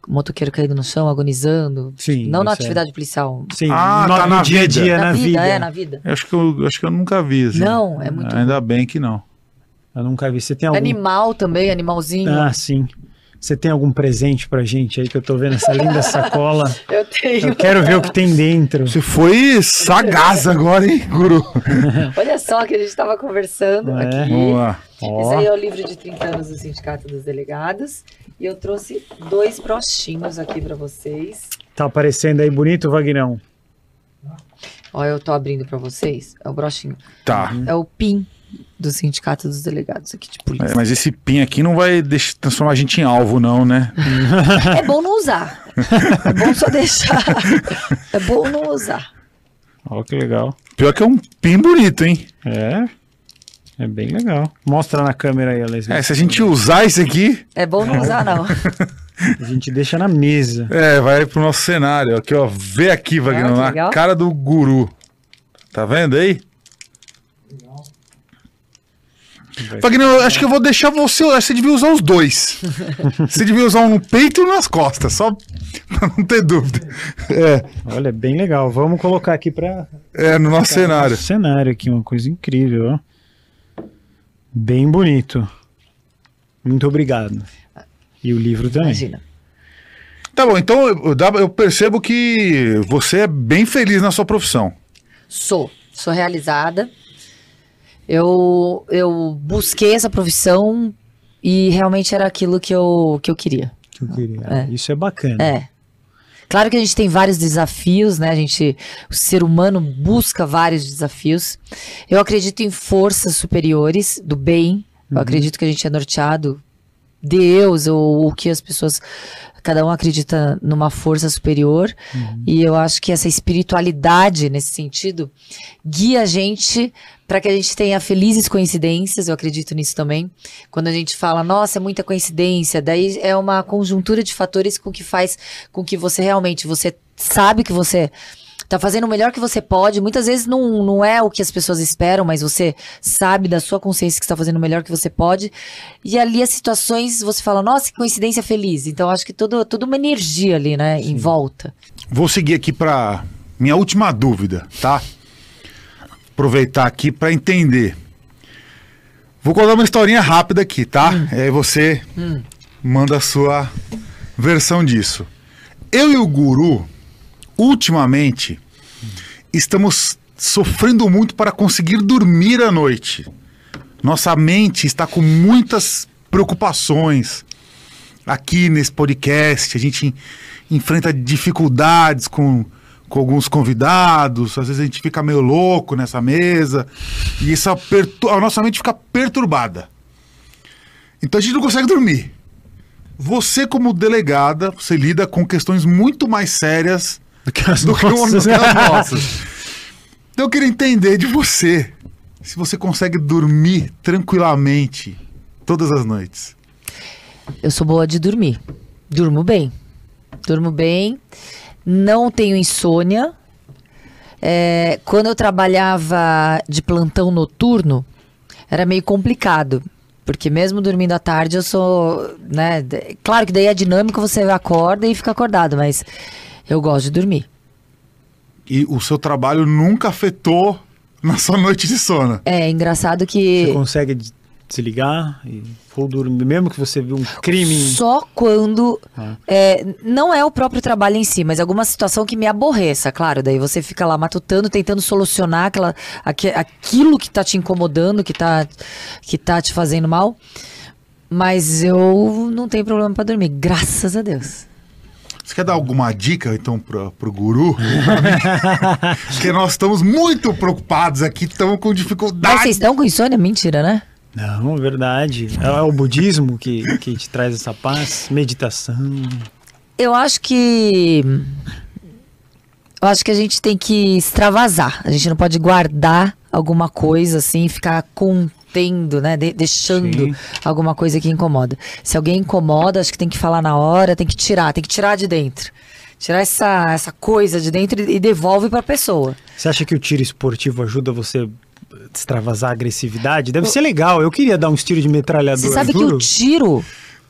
um motoqueiro caído no chão, agonizando. Sim, não na é. atividade policial. Sim, Ah, no, tá no na dia a vida. dia, na, na, vida, vida. é, na vida. Eu acho que eu, acho que eu nunca vi. Assim. Não, é muito Ainda bem que não. Eu nunca vi. Você tem algum... Animal também, animalzinho. Ah, sim. Você tem algum presente pra gente aí que eu tô vendo essa linda sacola? Eu tenho. Eu quero ver o que tem dentro. Você foi sagaz agora, hein, Guru? Olha só que a gente estava conversando É. aqui. Lá. Esse aí é o livro de 30 anos do Sindicato dos Delegados. E eu trouxe dois brochinhos aqui para vocês. tá aparecendo aí bonito, Vagnão? Ó, eu tô abrindo para vocês. É o brochinho. Tá. É o PIN do Sindicato dos Delegados aqui de polícia. É, mas esse pin aqui não vai deixar, transformar a gente em alvo, não, né? É bom não usar. É bom só deixar. É bom não usar. Ó, que legal. Pior que é um pin bonito, hein? É. É bem legal. Mostra na câmera aí, Alex. É, se a gente usar isso aqui, É bom não usar, não. A gente deixa na mesa. é, vai pro nosso cenário. Aqui, ó. Vê aqui, Wagner, na legal. cara do guru. Tá vendo aí? Wagner, eu acho que eu vou deixar você. eu acho que Você devia usar os dois. você devia usar um no peito e um nas costas, só pra não ter dúvida. É, Olha, bem legal. Vamos colocar aqui pra é no nosso cenário. Nosso cenário aqui, uma coisa incrível, ó. Bem bonito. Muito obrigado. E o livro também. Imagina. Tá bom, então eu percebo que você é bem feliz na sua profissão. Sou. Sou realizada. Eu, eu busquei essa profissão e realmente era aquilo que eu, que eu queria. Que eu queria. É. Isso é bacana. É. Claro que a gente tem vários desafios, né? A gente, o ser humano busca vários desafios. Eu acredito em forças superiores do bem. Eu acredito que a gente é norteado Deus ou o que as pessoas cada um acredita numa força superior e eu acho que essa espiritualidade nesse sentido guia a gente para que a gente tenha felizes coincidências, eu acredito nisso também. Quando a gente fala, nossa, é muita coincidência, daí é uma conjuntura de fatores com que faz com que você realmente você sabe que você tá fazendo o melhor que você pode. Muitas vezes não, não é o que as pessoas esperam, mas você sabe da sua consciência que está fazendo o melhor que você pode. E ali as situações você fala, nossa, que coincidência feliz. Então acho que tudo, tudo uma energia ali, né, em volta. Vou seguir aqui para minha última dúvida, tá? Aproveitar aqui para entender. Vou contar uma historinha rápida aqui, tá? Hum. E aí você manda a sua versão disso. Eu e o Guru, ultimamente, estamos sofrendo muito para conseguir dormir à noite. Nossa mente está com muitas preocupações. Aqui nesse podcast, a gente enfrenta dificuldades com, com alguns convidados, às vezes a gente fica meio louco nessa mesa, e isso a nossa mente fica perturbada. Então a gente não consegue dormir. Você, como delegada, você lida com questões muito mais sérias Do que as do nossas. que as nossas. Então eu queria entender de você se você consegue dormir tranquilamente todas as noites. Eu sou boa de dormir. Durmo bem. Durmo bem. Não tenho insônia. É, quando eu trabalhava de plantão noturno, era meio complicado. Porque mesmo dormindo à tarde, eu sou. Né, claro que daí é dinâmico, você acorda e fica acordado, mas eu gosto de dormir. E o seu trabalho nunca afetou na sua noite de sono. É engraçado Você que. consegue des- desligar e for dormir, mesmo que você viu um crime. Só quando. Ah. é, não é o próprio trabalho em si, mas alguma situação que me aborreça, claro. Daí você fica lá matutando, tentando solucionar aquela, aque- aquilo que tá te incomodando, que tá, que tá te fazendo mal. Mas eu não tenho problema pra dormir, graças a Deus. Você quer dar alguma dica, então, pro, pro guru? Porque nós estamos muito preocupados aqui, estamos com Mas dificuldade. vocês estão com insônia? Mentira, né? Não, verdade. É o budismo que, que te traz essa paz, meditação. Eu acho que. Eu acho que a gente tem que extravasar. A gente não pode guardar alguma coisa assim, ficar contendo, né? De- deixando Sim. alguma coisa que incomoda. Se alguém incomoda, acho que tem que falar na hora, tem que tirar, tem que tirar de dentro. Tirar essa, essa coisa de dentro e, devolve pra pessoa. Você acha que o tiro esportivo ajuda você a extravasar a agressividade? Deve ser legal. Eu queria dar um tiro de metralhador. Você sabe que o tiro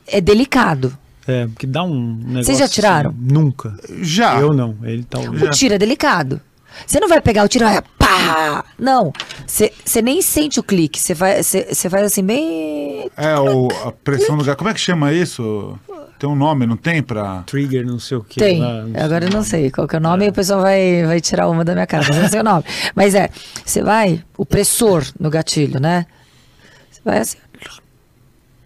é delicado. É, porque dá um negócio. Vocês já tiraram? assim, nunca. Já. Eu não. Ele tá. O tiro é delicado. Você não vai pegar o tiro e vai, pá! Não. Você nem sente o clique. Você vai, você você faz assim, bem. É o, a pressão do gato. Como é que chama isso? Tem um nome, não tem pra. Trigger, não sei o que. Tem. lá, não sei Agora eu não sei qual que é o nome e o pessoal vai, vai tirar uma da minha cara, mas eu não sei o nome. Mas é, você vai, o pressor no gatilho, né? Você vai assim.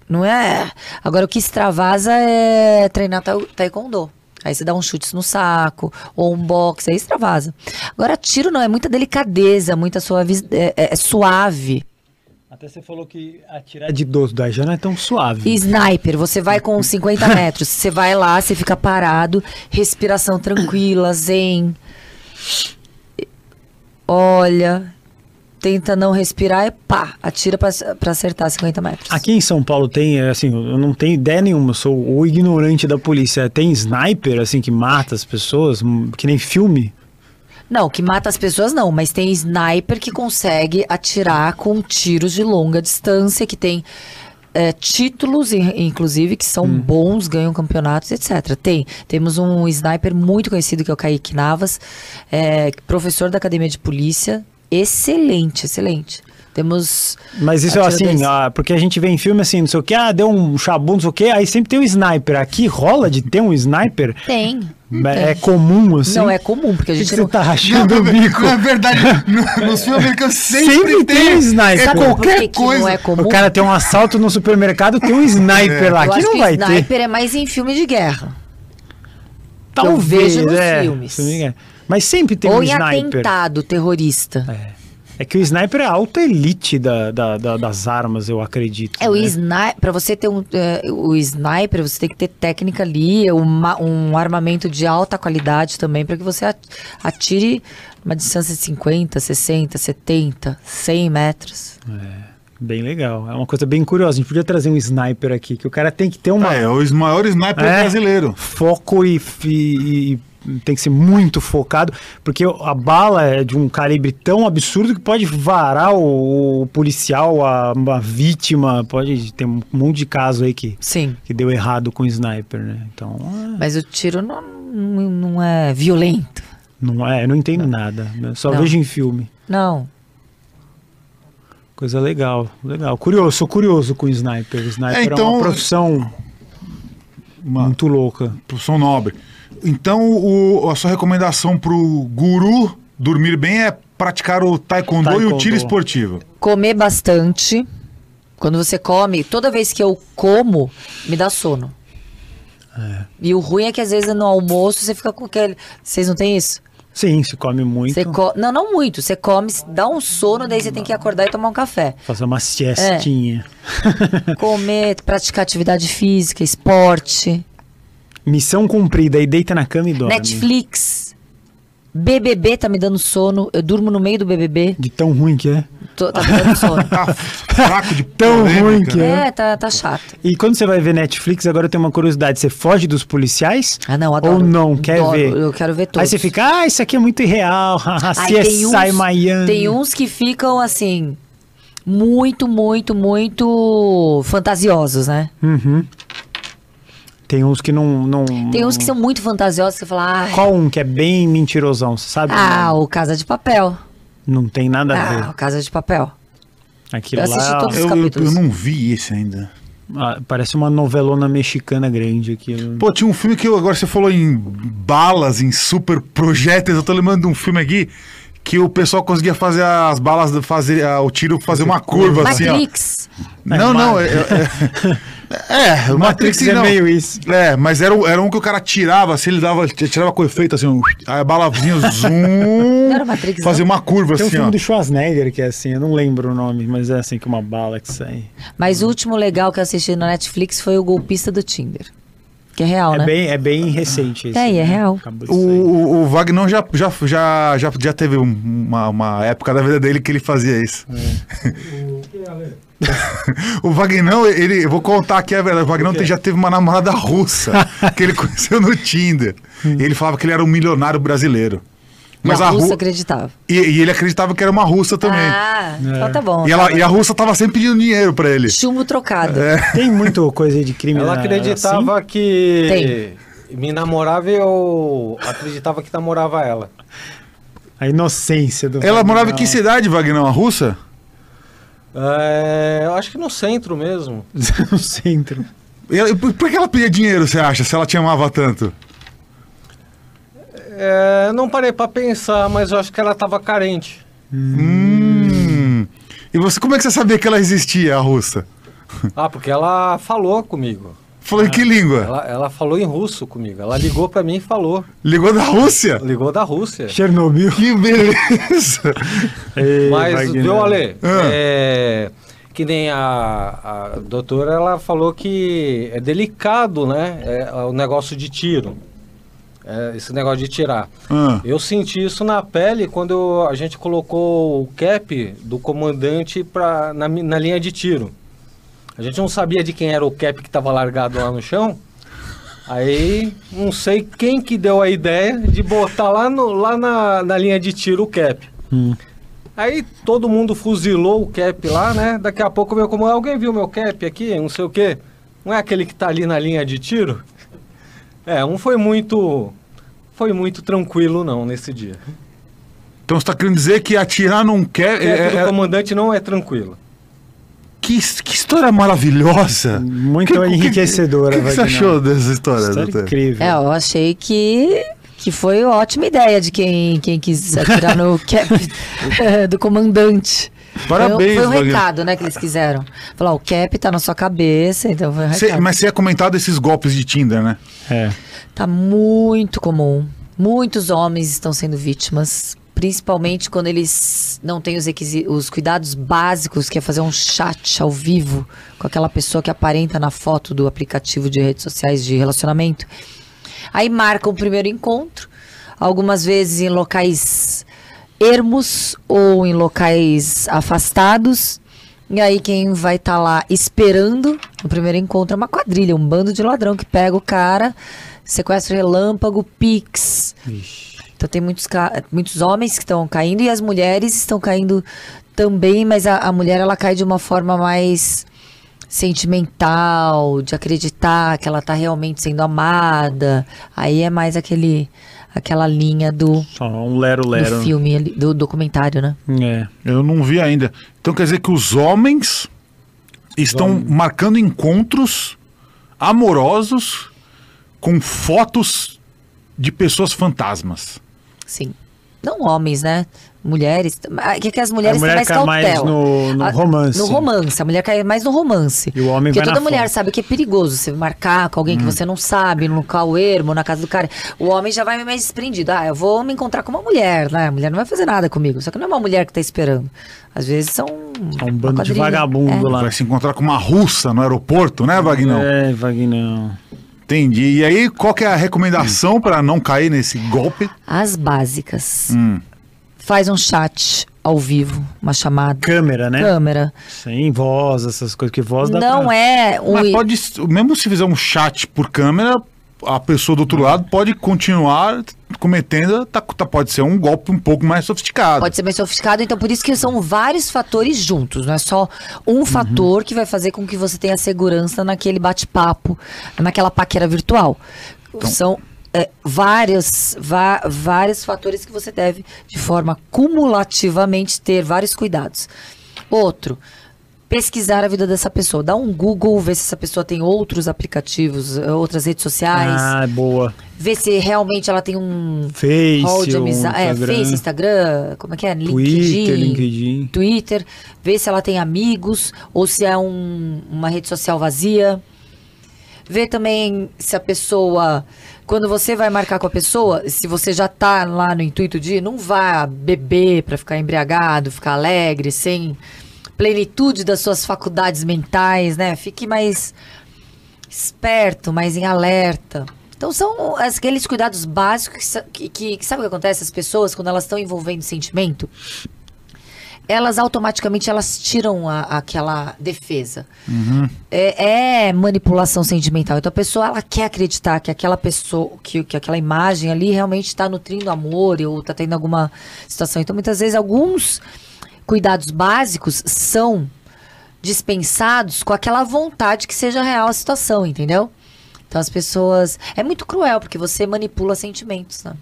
Não é. Agora o que extravasa é treinar taekwondo. Aí você dá uns chutes no saco, ou um boxe, aí extravasa. Agora tiro não, é muita delicadeza, muita suavi, é, é- é suave. Até você falou que atirar de 12 daí já não é tão suave. E Sniper, você vai com 50 metros, você vai lá, você fica parado, respiração tranquila, zen. Olha, tenta não respirar e pá, atira pra acertar 50 metros. Aqui em São Paulo tem, é, assim, eu não tenho ideia nenhuma, eu sou o ignorante da polícia. Tem sniper, assim, que mata as pessoas, hum, que nem filme? Não, que mata as pessoas não, mas tem sniper que consegue atirar com tiros de longa distância, que tem é, títulos, in- inclusive, que são bons, ganham campeonatos, etc. Tem. Temos um sniper muito conhecido, que é o Kaique Navas, é, professor da Academia de Polícia. Excelente, excelente. Temos. Mas isso é assim, ah, porque a gente vê em filme assim, não sei o que, ah, deu um chabu, não sei o que, aí sempre tem um sniper. Aqui rola de ter um sniper? Tem. É, é comum, assim? Não é comum, porque a O que gente você não. tá rachando o bico? Não, é verdade. No- nos filmes americanos sempre, Sempre tem um sniper. É Sabe qualquer que que coisa. não é comum? O cara tem um assalto no supermercado, tem um sniper lá. Eu Aqui acho não que vai sniper ter. é mais em filme de guerra. Talvez, eu vejo nos é, filmes. se não me engano. Mas sempre tem Ou um em sniper. atentado terrorista. É. É que o sniper é a alta elite da, da- da- das armas, eu acredito. É, o né? sniper, pra você ter um, é, o sniper, você tem que ter técnica ali, uma- um armamento de alta qualidade também, pra que você at- atire uma distância de 50, 60, 70, 100 metros. Bem legal. É uma coisa bem curiosa. A gente podia trazer um sniper aqui, que o cara tem que ter uma É, o maior sniper É. brasileiro. foco e, e- e tem que ser muito focado, porque a bala é de um calibre tão absurdo que pode varar o, o policial, a, a vítima, pode ter um monte de caso aí que, Sim, que deu errado com o sniper, né? Então, é, mas o tiro não, não, não é violento. não é, eu não entendo nada, né? só Não. vejo em filme. Não. Coisa legal, legal. Curioso, sou curioso com o sniper. O sniper é, então- uma profissão Uma muito louca. profissão nobre. Então, o- a sua recomendação pro guru dormir bem é praticar o taekwondo, e o Taekwondo. tiro esportivo. Comer bastante. Quando você come, toda vez que eu como, me dá sono. E o ruim é que às vezes no almoço você fica com aquele. Vocês não têm isso? Sim, se come muito. Você co... Não, não muito. Você come, dá um sono, daí você tem que acordar e tomar um café. Fazer uma siestinha. Comer, praticar atividade física, esporte, Missão cumprida e deita na cama e dorme. Netflix. BBB tá me dando sono. Eu durmo no meio do BBB. De tão ruim que é. Tô- tá me dando sono. Tá fraco de Tão polêmica. ruim que é. É, tá, tá chato. E quando você vai ver Netflix, agora eu tenho uma curiosidade. Você foge dos policiais? Ah, não, adoro. Ou não, quer Adoro, ver? Eu quero ver todos. Aí você fica, ah, isso aqui é muito irreal. haha, Aí tem CSI uns, Miami. tem uns que ficam assim, muito, muito, muito fantasiosos, né? Uhum. Tem uns que não, não... Tem uns que são muito fantasiosos que você fala, ai, Qual um que é bem mentirosão, você sabe? ah, o Casa de Papel. Não tem nada a Ah, ver. o Casa de Papel. Aquilo eu assisti lá todos os Eu, eu, capítulos. eu não vi esse ainda. ah, parece uma novelona mexicana grande aquilo. Pô, tinha um filme que eu, agora você falou em balas, em super projéteis. Eu tô lembrando de um filme aqui que o pessoal conseguia fazer as balas, fazer ah, o tiro fazer uma curva assim, ó. Matrix. Não, não, é, é, é, o Matrix Matrix é não. meio isso. É, mas era, um- era um que o cara tirava, assim, ele dava, tirava com efeito assim, um, aí a bala vinha, zoom, Não era Matrix, fazia não. uma curva Tem um assim, filme ó. do Schwarzenegger que é assim, eu não lembro o nome, mas é assim que uma bala que sai. Mas o último legal que eu assisti na Netflix foi o Golpista do Tinder. Que é real, É né? bem, é bem recente esse. É, é né? real. O, o, o Wagner já, já, já, já, já teve um- uma, uma época da vida dele que ele fazia isso. o Vagnão, ele, eu vou contar aqui a verdade. O Vagnão já teve uma namorada russa que ele conheceu no Tinder. E ele falava que ele era um milionário brasileiro. Mas e a, a, russa Ru- acreditava. e, e ele acreditava que era uma russa também. Ah, então tá bom. e, ela, e a russa tava sempre pedindo dinheiro pra ele. Chumbo trocado. É. Tem muito coisa de crime Ela acreditava que Tem. me namorava e eu acreditava que namorava ela. assim? A inocência do. Ela morava em que cidade, Vagnão? A russa? É, eu acho que no centro mesmo. no centro. E por que ela pedia dinheiro, você acha, se ela te amava tanto? É, não parei pra pensar, mas eu acho que ela tava carente. Hum. E você, como é que você sabia que ela existia, a russa? Ah, porque ela falou comigo. Falou em que língua? Ela, ela falou em russo comigo. Ela ligou pra mim e falou. Ligou da Rússia? Ligou da Rússia. Chernobyl. Que beleza! Ei, Mas, viu, Ale? Ah. É, que nem a, a doutora, ela falou que é delicado, né? é, o negócio de tiro. É, esse negócio de tirar. Ah, Eu senti isso na pele quando eu- a gente colocou o cap do comandante pra, na, na linha de tiro. A gente não sabia de quem era o cap que estava largado lá no chão. Aí, não sei quem que deu a ideia de botar lá, no, lá na, na linha de tiro o cap. Hum. Aí todo mundo fuzilou o cap lá, né? Daqui a pouco veio como alguém viu meu cap aqui, não sei o quê. Não é aquele que tá ali na linha de tiro? É, um foi muito foi muito tranquilo não nesse dia. então você tá querendo dizer que atirar não quer. O cap é- do é- comandante não é tranquilo. que, que história maravilhosa! Muito Que- que- enriquecedora. O que, que você Wagner. achou dessa história, História doutor? incrível. É, eu achei que, que foi ótima ideia de quem, quem quis atirar no cap do comandante. Parabéns, Foi, um- foi um Wagner. recado, né, que eles quiseram. Falar, o cap tá na sua cabeça, então foi um Cê- recado. mas você ia comentado esses golpes de Tinder, né? É. Tá muito comum. Muitos homens estão sendo vítimas, principalmente quando eles não têm os, requisi- os cuidados básicos, que é fazer um chat ao vivo com aquela pessoa que aparenta na foto do aplicativo de redes sociais de relacionamento. Aí marcam o primeiro encontro, algumas vezes em locais ermos ou em locais afastados. E aí quem vai estar lá esperando no primeiro encontro é uma quadrilha, um bando de ladrão que pega o cara, sequestro relâmpago, pix. Então tem muitos, muitos homens que estão caindo e as mulheres estão caindo também, mas a, a mulher ela cai de uma forma mais sentimental, de acreditar que ela está realmente sendo amada. Aí é mais aquele aquela linha do, Só um lero do lero. filme, ali, do documentário, né? É. Eu não vi ainda. Então quer dizer que os homens estão marcando encontros amorosos com fotos de pessoas fantasmas. Sim. Não homens, né? Mulheres. ah, Que, que as mulheres A mulher têm mais cai mais no- no A- romance. No romance. A mulher cai mais no romance. E o homem Porque vai toda na mulher foto. sabe que é perigoso você marcar com alguém que você não sabe, no local ermo, na casa do cara. O homem já vai mais desprendido. Ah, eu vou me encontrar com uma mulher, né? A mulher não vai fazer nada comigo. Só que não é uma mulher que tá esperando. Às vezes são. É um bando de vagabundo É. lá. Vai se encontrar com uma russa no aeroporto, né, Vagnão? É, Wagner. Entendi. E aí, qual que é a recomendação para não cair nesse golpe? As básicas. Hum. Faz um chat ao vivo, uma chamada. Câmera, né? Câmera. Sem voz, essas coisas que voz dá Não pra... é um. Mas pode, mesmo se fizer um chat por câmera, a pessoa do outro lado pode continuar cometendo, tá, tá- pode ser um golpe um pouco mais sofisticado. Pode ser mais sofisticado, então por isso que são vários fatores juntos, não é só um fator que vai fazer com que você tenha segurança naquele bate-papo, naquela paquera virtual. São é, vários, vários fatores que você deve, de forma cumulativamente, ter vários cuidados. Outro, pesquisar a vida dessa pessoa. Dá um Google, ver se essa pessoa tem outros aplicativos, eh, outras redes sociais. Ah, boa. Ver se realmente ela tem um Face, hall de amizade. É, Instagram, Face, Instagram, como é que é? Twitter, LinkedIn. Twitter, ver se ela tem amigos ou se é um- uma rede social vazia. Ver também se a pessoa. Quando você vai marcar com a pessoa, se você já tá lá no intuito de não vá beber pra ficar embriagado, ficar alegre, sem plenitude das suas faculdades mentais, né? Fique mais esperto, mais em alerta. Então são aqueles cuidados básicos que, que, que- sabe o que acontece? As pessoas, quando elas estão envolvendo sentimento, elas automaticamente elas tiram a- aquela defesa. É, é manipulação sentimental. Então a pessoa ela quer acreditar que aquela pessoa, que, que aquela imagem ali realmente está nutrindo amor ou está tendo alguma situação. Então muitas vezes alguns cuidados básicos são dispensados com aquela vontade que seja real a situação, entendeu? Então as pessoas. É muito cruel, porque você manipula sentimentos, né?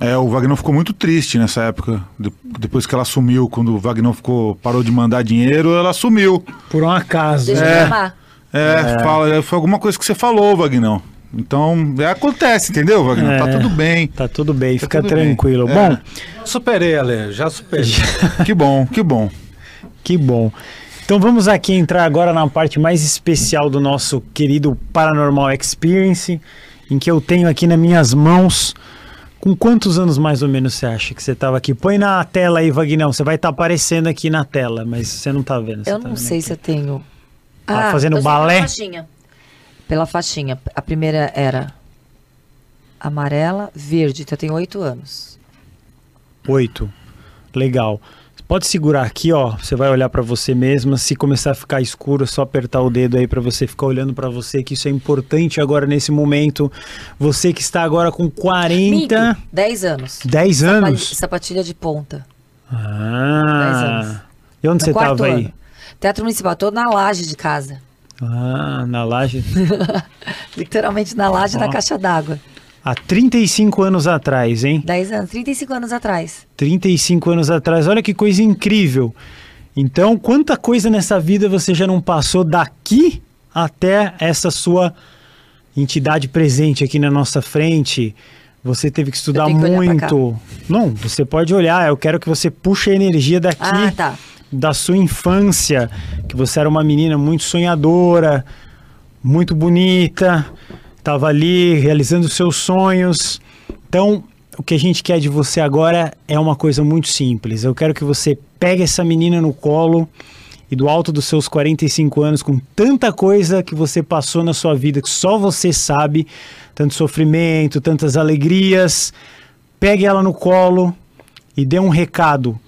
É, o Wagner ficou muito triste nessa época. De- depois que ela sumiu, quando o Wagner ficou, parou de mandar dinheiro, ela sumiu. Por um acaso. Deixa né? eu chamar. É, Fala, foi alguma coisa que você falou, Vagnão. Então, é, acontece, entendeu, Vagnão? Tá É. tudo bem. Tá tudo bem, Tá fica tudo bem. tranquilo. É. Bom, Superei, Ale, já superei. Que bom, que bom. que bom. Então vamos aqui entrar agora na parte mais especial do nosso querido Paranormal Experience, em que eu tenho aqui nas minhas mãos. Com quantos anos mais ou menos você acha que você estava aqui? Põe na tela aí, Vagnão. Você vai estar aparecendo aqui na tela, mas você não tá vendo. Eu tá não vendo sei aqui. se eu tenho. Tá fazendo eu sei balé? Faixinha. Pela faixinha. A primeira era amarela, verde. Então eu tenho oito anos. Oito. Legal. Pode segurar aqui, ó. Você vai olhar pra você mesma. Se começar a ficar escuro, é só apertar o dedo aí pra você ficar olhando pra você, que isso é importante agora nesse momento. Você que está agora com 40, Minto, dez anos. 10 Sapali- anos. Sapatilha de ponta. Ah. anos. E onde No você tava aí? ano. Teatro Municipal, tô na laje de casa. Ah, na laje. Literalmente na laje Ó. da caixa d'água. Há 35 anos atrás, hein? 10 anos, 35 anos atrás. 35 anos atrás. Olha que coisa incrível. Então, quanta coisa nessa vida você já não passou daqui até essa sua entidade presente aqui na nossa frente? Você teve que estudar que muito. Não, você pode olhar. Eu quero que você puxe a energia daqui Ah, tá. Da sua infância, que você era uma menina muito sonhadora, muito bonita, estava ali realizando seus sonhos. Então, o que a gente quer de você agora é uma coisa muito simples. Eu quero que você pegue essa menina no colo e do alto dos seus 45 anos, com tanta coisa que você passou na sua vida que só você sabe, tanto sofrimento, tantas alegrias, pegue ela no colo e dê um recado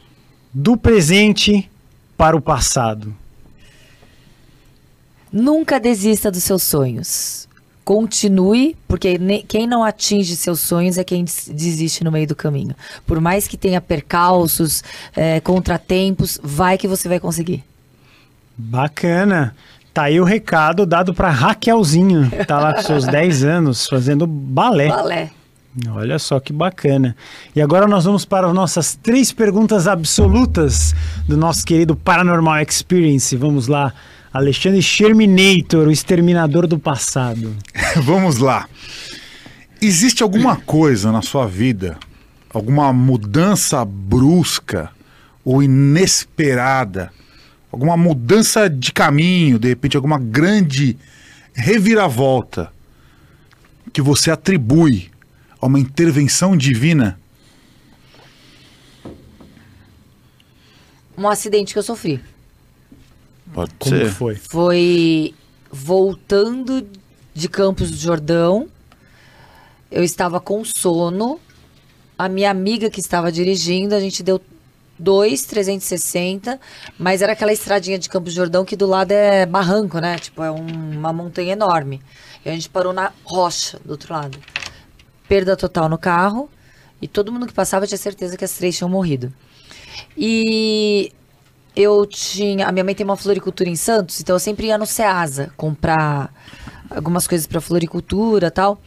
do presente para o passado. Nunca desista dos seus sonhos. Continue, porque quem não atinge seus sonhos é quem des- desiste no meio do caminho. Por mais que tenha percalços, eh, contratempos, vai que você vai conseguir. Bacana. Tá aí o recado dado para Raquelzinha, que tá lá com seus 10 anos fazendo balé. Balé. Olha só que bacana. E agora nós vamos para as nossas três perguntas absolutas do nosso querido Paranormal Experience. Vamos lá. Alexandre Sherminator, o exterminador do passado. Vamos lá. Existe alguma coisa na sua vida, alguma mudança brusca ou inesperada, alguma mudança de caminho, de repente alguma grande reviravolta que você atribui a uma intervenção divina? Um acidente que eu sofri. Pode Como ser. foi? Foi voltando de Campos do Jordão. Eu estava com sono. A minha amiga que estava dirigindo, a gente deu dois 360, mas era aquela estradinha de Campos do Jordão que do lado é barranco, né? Tipo, é um- uma montanha enorme. E a gente parou na rocha do outro lado. Perda total no carro. E todo mundo que passava tinha certeza que as três tinham morrido. E eu tinha. A minha mãe tem uma floricultura em Santos, então eu sempre ia no Ceasa comprar algumas coisas para floricultura tal.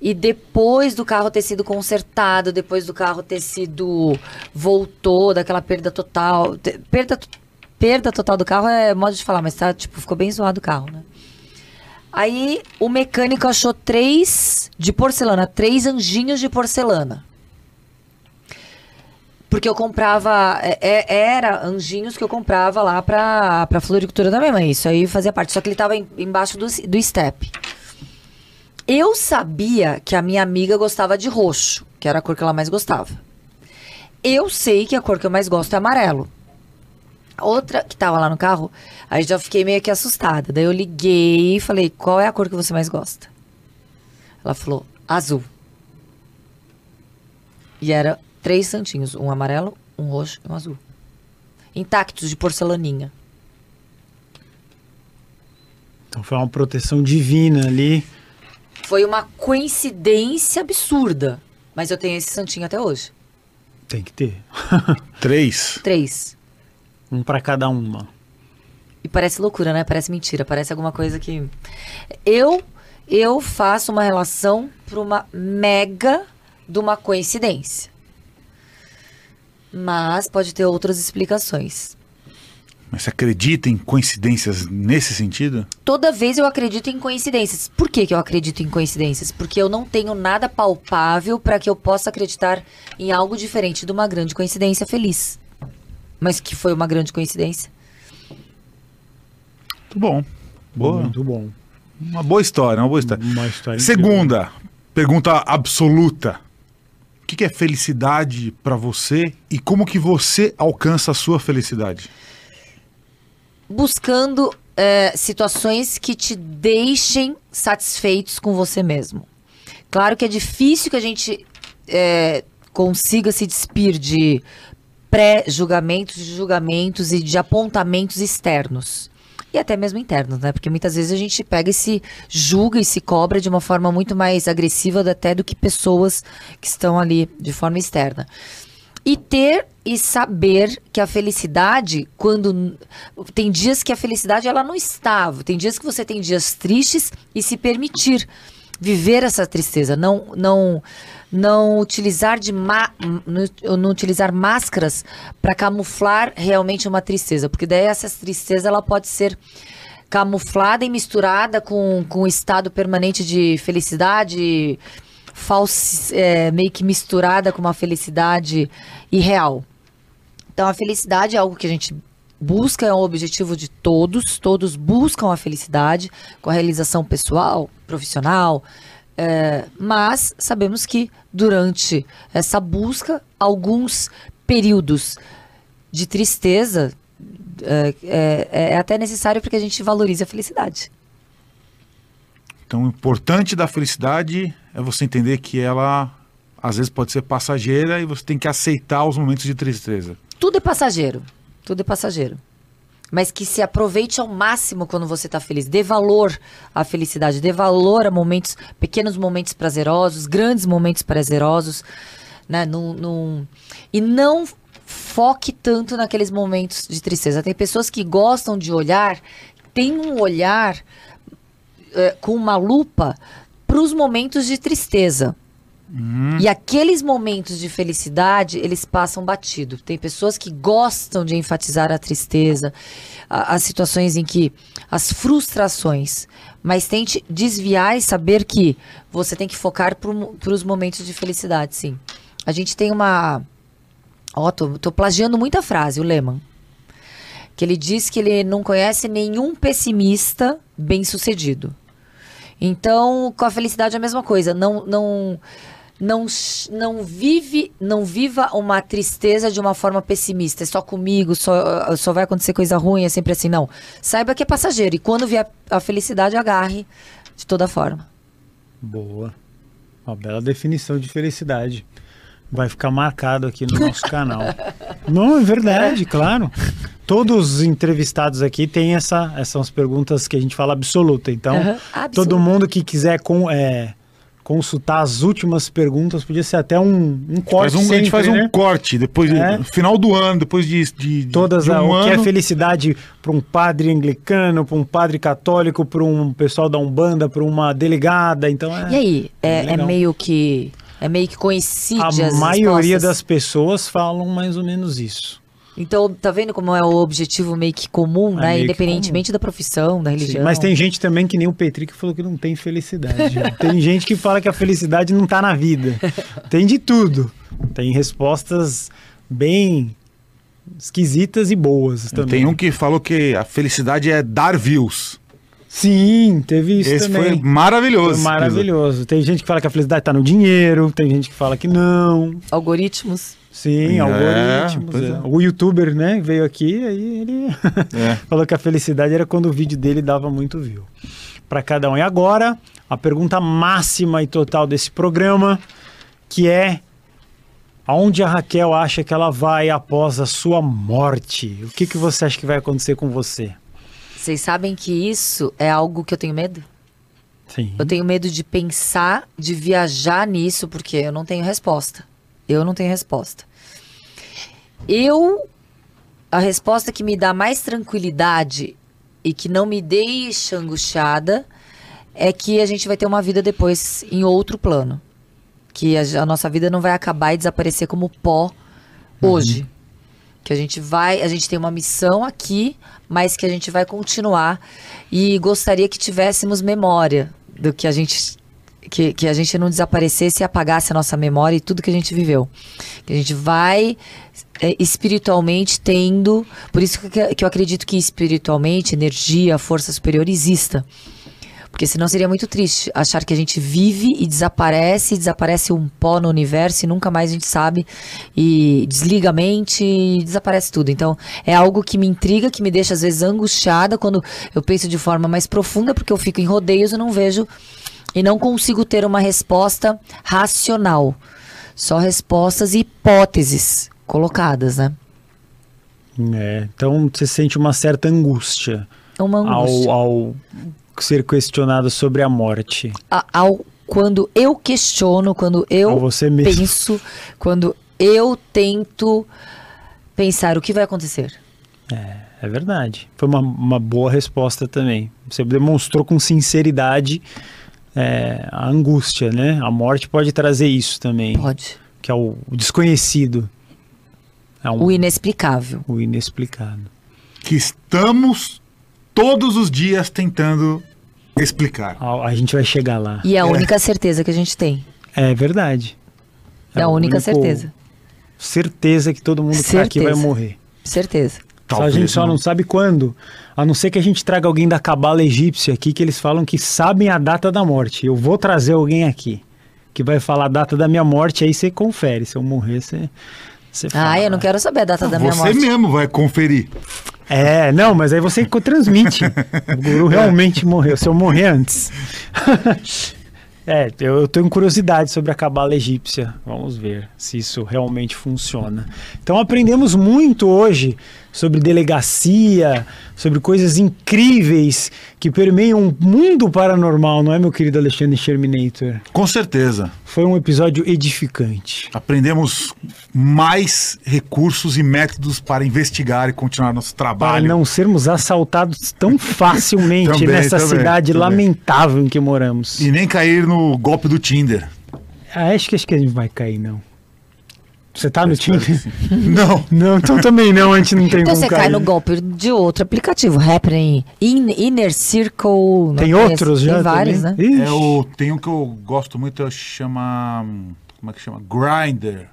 E depois do carro ter sido consertado, depois do carro ter sido. voltou daquela perda total. Perda, perda total do carro é modo de falar, mas tá, tipo, ficou bem zoado o carro, né? Aí o mecânico achou três de porcelana, três anjinhos de porcelana. Porque eu comprava. é- é- era anjinhos que eu comprava lá pra, pra floricultura da minha mãe. Isso aí fazia parte. Só que ele tava em- embaixo do, do step. Eu sabia que a minha amiga gostava de roxo, que era a cor que ela mais gostava. Eu sei que a cor que eu mais gosto é amarelo. Outra que tava lá no carro, aí já fiquei meio que assustada. Daí eu liguei e falei: qual é a cor que você mais gosta? Ela falou: azul. E era três santinhos: um amarelo, um roxo e um azul. Intactos de porcelaninha. Então foi uma proteção divina ali. Foi uma coincidência absurda. Mas eu tenho esse santinho até hoje. Tem que ter. Três. Três. Um para cada uma. E parece loucura, né? Parece mentira, parece alguma coisa que. Eu eu faço uma relação para uma mega de uma coincidência. Mas pode ter outras explicações. Mas você acredita em coincidências nesse sentido? Toda vez eu acredito em coincidências. Por que, que eu acredito em coincidências? Porque eu não tenho nada palpável para que eu possa acreditar em algo diferente de uma grande coincidência feliz. Mas que foi uma grande coincidência. Muito bom. Boa. Muito bom. Uma boa história, uma boa história. Uma história incrível. Segunda, pergunta absoluta. O que é felicidade pra você e como que você alcança a sua felicidade? Buscando é, situações que te deixem satisfeitos com você mesmo. Claro que é difícil que a gente é, consiga se despir de pré-julgamentos, de julgamentos e de apontamentos externos. E até mesmo internos, né? Porque muitas vezes a gente pega e se julga e se cobra de uma forma muito mais agressiva até do que pessoas que estão ali de forma externa. E ter e saber que a felicidade, quando. Tem dias que a felicidade ela não estava. Tem dias que você tem dias tristes e se permitir viver essa tristeza. Não. não não utilizar de não, utilizar máscaras para camuflar realmente uma tristeza, porque daí essa tristeza ela pode ser camuflada e misturada com, com estado permanente de felicidade, falsi, é, meio que misturada com uma felicidade irreal. Então a felicidade é algo que a gente busca, é um objetivo de todos, todos buscam a felicidade com a realização pessoal, profissional, é, mas sabemos que durante essa busca, alguns períodos de tristeza é, é- é até necessário para que a gente valorize a felicidade. Então, o importante da felicidade é você entender que ela às vezes pode ser passageira e você tem que aceitar os momentos de tristeza. Tudo é passageiro. Tudo é passageiro. Mas que se aproveite ao máximo quando você está feliz. Dê valor à felicidade. Dê valor a momentos, pequenos momentos prazerosos, grandes momentos prazerosos. Né? Num, num- E não foque tanto naqueles momentos de tristeza. Tem pessoas que gostam de olhar, tem um olhar eh, com uma lupa para os momentos de tristeza. E aqueles momentos de felicidade, eles passam batido. Tem pessoas que gostam de enfatizar a tristeza, a- as situações em que. as frustrações. Mas tente desviar e saber que você tem que focar para os momentos de felicidade, sim. A gente tem uma. Ó, tô, tô plagiando muita frase, o Lehman. Que ele diz que ele não conhece nenhum pessimista bem-sucedido. Então, com a felicidade é a mesma coisa. Não, não, não, não vive, não viva uma tristeza de uma forma pessimista. É só comigo, só, só vai acontecer coisa ruim, é sempre assim. Não. Saiba que é passageiro. E quando vier a felicidade, agarre de toda forma. Boa. Uma bela definição de felicidade. Vai ficar marcado aqui no nosso canal. Não, é verdade, claro. Todos os entrevistados aqui têm essa, essas perguntas que a gente fala absoluta. Então, Aham, absoluta. todo mundo que quiser com, é, consultar as últimas perguntas, podia ser até um, um corte Faz um, a gente sempre, faz um né? corte depois É. no final do ano, depois de, de, de- Todas de a- um o que é felicidade para um padre anglicano, para um padre católico, para um pessoal da Umbanda, para uma delegada. Então é, E aí? É, é meio que. É meio que coincide a as maioria respostas? das pessoas falam mais ou menos isso. Então, tá vendo como é o objetivo meio que comum, É né? meio que Independentemente da profissão, da Sim, religião. Mas tem gente também que nem o Petri que falou que não tem felicidade. tem gente que fala que a felicidade não tá na vida. Tem de tudo. Tem respostas bem esquisitas e boas também. Tem um que falou que a felicidade é dar views. Sim, teve isso Esse também. foi maravilhoso. Foi maravilhoso. Tem gente que fala que a felicidade tá no dinheiro, tem gente que fala que não. Algoritmos. Sim, É, algoritmos. é. é. O youtuber, né, veio aqui, aí ele É. falou que a felicidade era quando o vídeo dele dava muito view. Para cada um. E agora, a pergunta máxima e total desse programa, que é aonde a Raquel acha que ela vai após a sua morte? O que, que você acha que vai acontecer com você? Vocês sabem que isso é algo que eu tenho medo? Sim. Eu tenho medo de pensar, de viajar nisso, porque eu não tenho resposta. Eu não tenho resposta. Eu. A resposta que me dá mais tranquilidade e que não me deixa angustiada é que a gente vai ter uma vida depois em outro plano. Que a, a nossa vida não vai acabar e desaparecer como pó hoje. Que a gente vai, a gente tem uma missão aqui, mas que a gente vai continuar e gostaria que tivéssemos memória do que a gente que, que a gente não desaparecesse e apagasse a nossa memória e tudo que a gente viveu. Que a gente vai é, espiritualmente tendo. Por isso que, que eu acredito que espiritualmente, energia, força superior exista. Porque senão seria muito triste achar que a gente vive e desaparece, e desaparece um pó no universo e nunca mais a gente sabe. E desliga a mente e desaparece tudo. Então é algo que me intriga, que me deixa às vezes angustiada quando eu penso de forma mais profunda, porque eu fico em rodeios e não vejo e não consigo ter uma resposta racional. Só respostas e hipóteses colocadas, né? É, então você sente uma certa angústia, Uma angústia. Ao, ao ser questionado sobre a morte. A- ao quando eu questiono, quando eu penso, quando eu tento pensar o que vai acontecer. É verdade. Foi uma, uma boa resposta também. Você demonstrou com sinceridade é, a angústia, né? A morte pode trazer isso também, Pode. que é o, o desconhecido. É um, O inexplicável. o inexplicado. Que estamos todos os dias tentando explicar. A, a gente vai chegar lá. E é a única certeza que a gente tem. É verdade. É, a o única único- certeza. Certeza que todo mundo que tá aqui vai Certeza. morrer. Certeza. Só a gente só não sabe quando. A não ser que a gente traga alguém da cabala egípcia aqui que eles falam que sabem a data da morte. Eu vou trazer alguém aqui que vai falar a data da minha morte, aí você confere. Se eu morrer, você, você fala. Ah, eu não quero saber a data da minha Você morte. mesmo vai conferir. É, não, mas aí você transmite. o guru realmente morreu. Se eu morrer antes. é, eu, eu tenho curiosidade sobre a cabala egípcia. Vamos ver se isso realmente funciona. Então aprendemos muito hoje sobre delegacia, sobre coisas incríveis que permeiam o mundo paranormal, não é, meu querido Alexandre Sherminator? Com certeza. Foi um episódio edificante. Aprendemos mais recursos e métodos para investigar e continuar nosso Para trabalho. não sermos assaltados tão facilmente Também, nessa também, cidade também. lamentável em que moramos. E nem cair no golpe do Tinder. Ah, acho que, acho que a gente vai cair, não. Você tá no Tinder? Não. Não, então também não, a gente não tem Então você cair. cai no golpe de outro aplicativo, Happening, In- Inner Circle. Tem outros já Tem vários, né? É o, tem um que eu gosto muito, eu chama. Como é que chama? Grinder.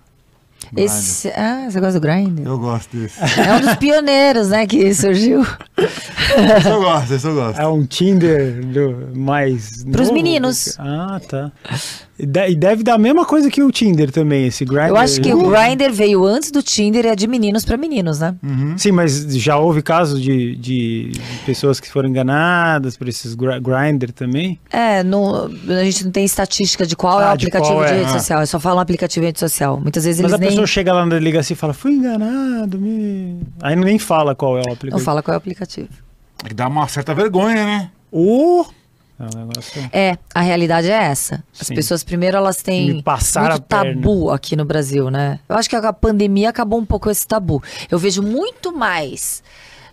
Esse, ah, você gosta do Grindr? Eu gosto desse. É um dos pioneiros, né, que surgiu. esse eu gosto, esse eu gosto. É um Tinder do- mais. Pros novo? meninos. Ah, tá. E de- deve dar a mesma coisa que o Tinder também, esse Grindr. Eu acho que o Grindr veio antes do Tinder e é de meninos pra meninos, né? Sim, mas já houve casos de, de pessoas que foram enganadas por esses gr- Grindr também? É, no, a gente não tem estatística de qual é o Ah, de aplicativo qual de é, rede ah. social. Eu só falo um aplicativo de rede social. Muitas vezes Mas a eles nem pessoa chega lá na delegacia e fala, fui enganado, me... Aí nem fala qual é o não aplicativo. fala qual é o aplicativo. É que dá uma certa vergonha, né? Oh! É. É, a realidade é essa. As Sim. pessoas primeiro elas têm muito tabu aqui no Brasil, né? Eu acho que a pandemia acabou um pouco esse tabu. Eu vejo muito mais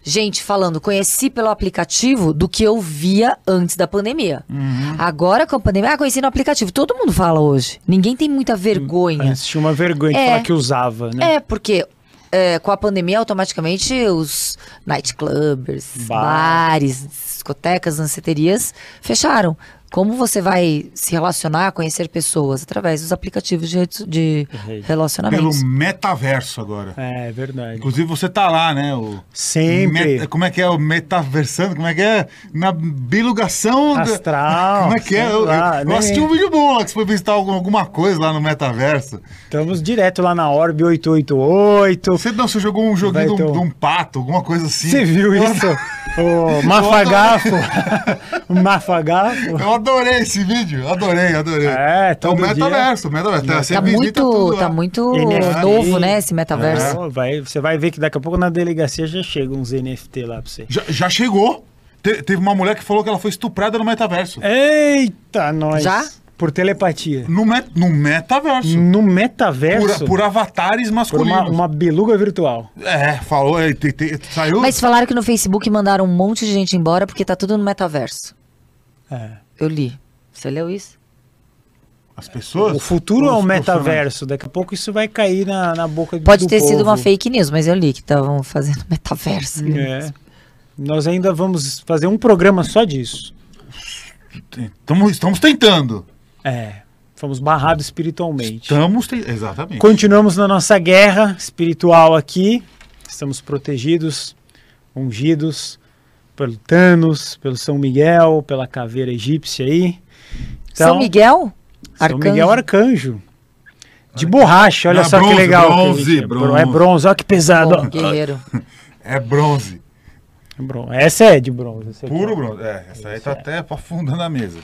gente falando conheci pelo aplicativo do que eu via antes da pandemia. Uhum. Agora com a pandemia, ah, conheci no aplicativo. Todo mundo fala hoje. Ninguém tem muita vergonha. Tinha uma vergonha de É. falar que usava, né? É, porque é, com a pandemia, automaticamente os nightclubs, Bar. bares, discotecas, danceterias fecharam. Como você vai se relacionar, conhecer pessoas? Através dos aplicativos de, de Rede. Pelo metaverso agora. É, é verdade. Inclusive você tá lá, né? O Sempre. Meta- como é que é o metaversando? Como é que é? Na bilugação. da- Astral. Como é que é? Eu, lá, eu né? assisti um vídeo bom lá que você foi visitar algum- alguma coisa lá no metaverso. Estamos direto lá na Orb 888. Você, não, você jogou um joguinho de um, um- de um pato, alguma coisa assim. Você viu isso? o Mafagafo. o Mafagafo. Adorei esse vídeo, adorei, adorei. É, É o metaverso, o metaverso. Tá visita tudo muito, tá muito NFT. novo, né, esse metaverso. É, vai, você vai ver que daqui a pouco na delegacia já chega uns NFT lá pra você. Já, já chegou. Te- teve uma mulher que falou que ela foi estuprada no metaverso. Eita, nós. Já? Por telepatia. No, met, no metaverso. No Por, metaverso. por avatares por masculinos. uma, uma beluga virtual. É, falou, é, te- te- saiu. Mas falaram que no Facebook mandaram um monte de gente embora porque tá tudo no metaverso. É. Eu li. Você leu isso? As pessoas. O futuro é profissionais. metaverso. Daqui a pouco isso vai cair na, na boca do Pode do ter sido povo. uma fake news, mas eu li que estavam fazendo metaverso. É. Nós ainda vamos fazer um programa só disso. Tamo- estamos tentando. É. Fomos barrados espiritualmente. Estamos te... Exatamente. Continuamos na nossa guerra espiritual aqui. Estamos protegidos, ungidos pelo Thanos, pelo São Miguel, pela caveira egípcia aí. Então, São Miguel? São Arcanjo. Miguel Arcanjo. De borracha, olha Não, só que bronze, legal. bronze, Felipe. bronze. É bronze, olha que pesado. Bom, guerreiro. É bronze. ó. Bron- Essa é de bronze. Puro ó. bronze. É, essa aí tá até afundando a mesa.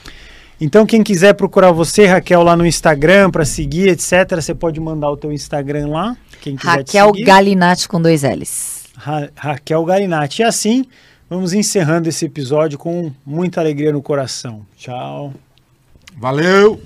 Então, quem quiser procurar você, Raquel, lá no Instagram, para seguir, etc., você pode mandar o teu Instagram lá. Raquel. Galinatti com dois L's. Ra- Raquel Garinati. E assim, vamos encerrando esse episódio com muita alegria no coração. Tchau. Valeu!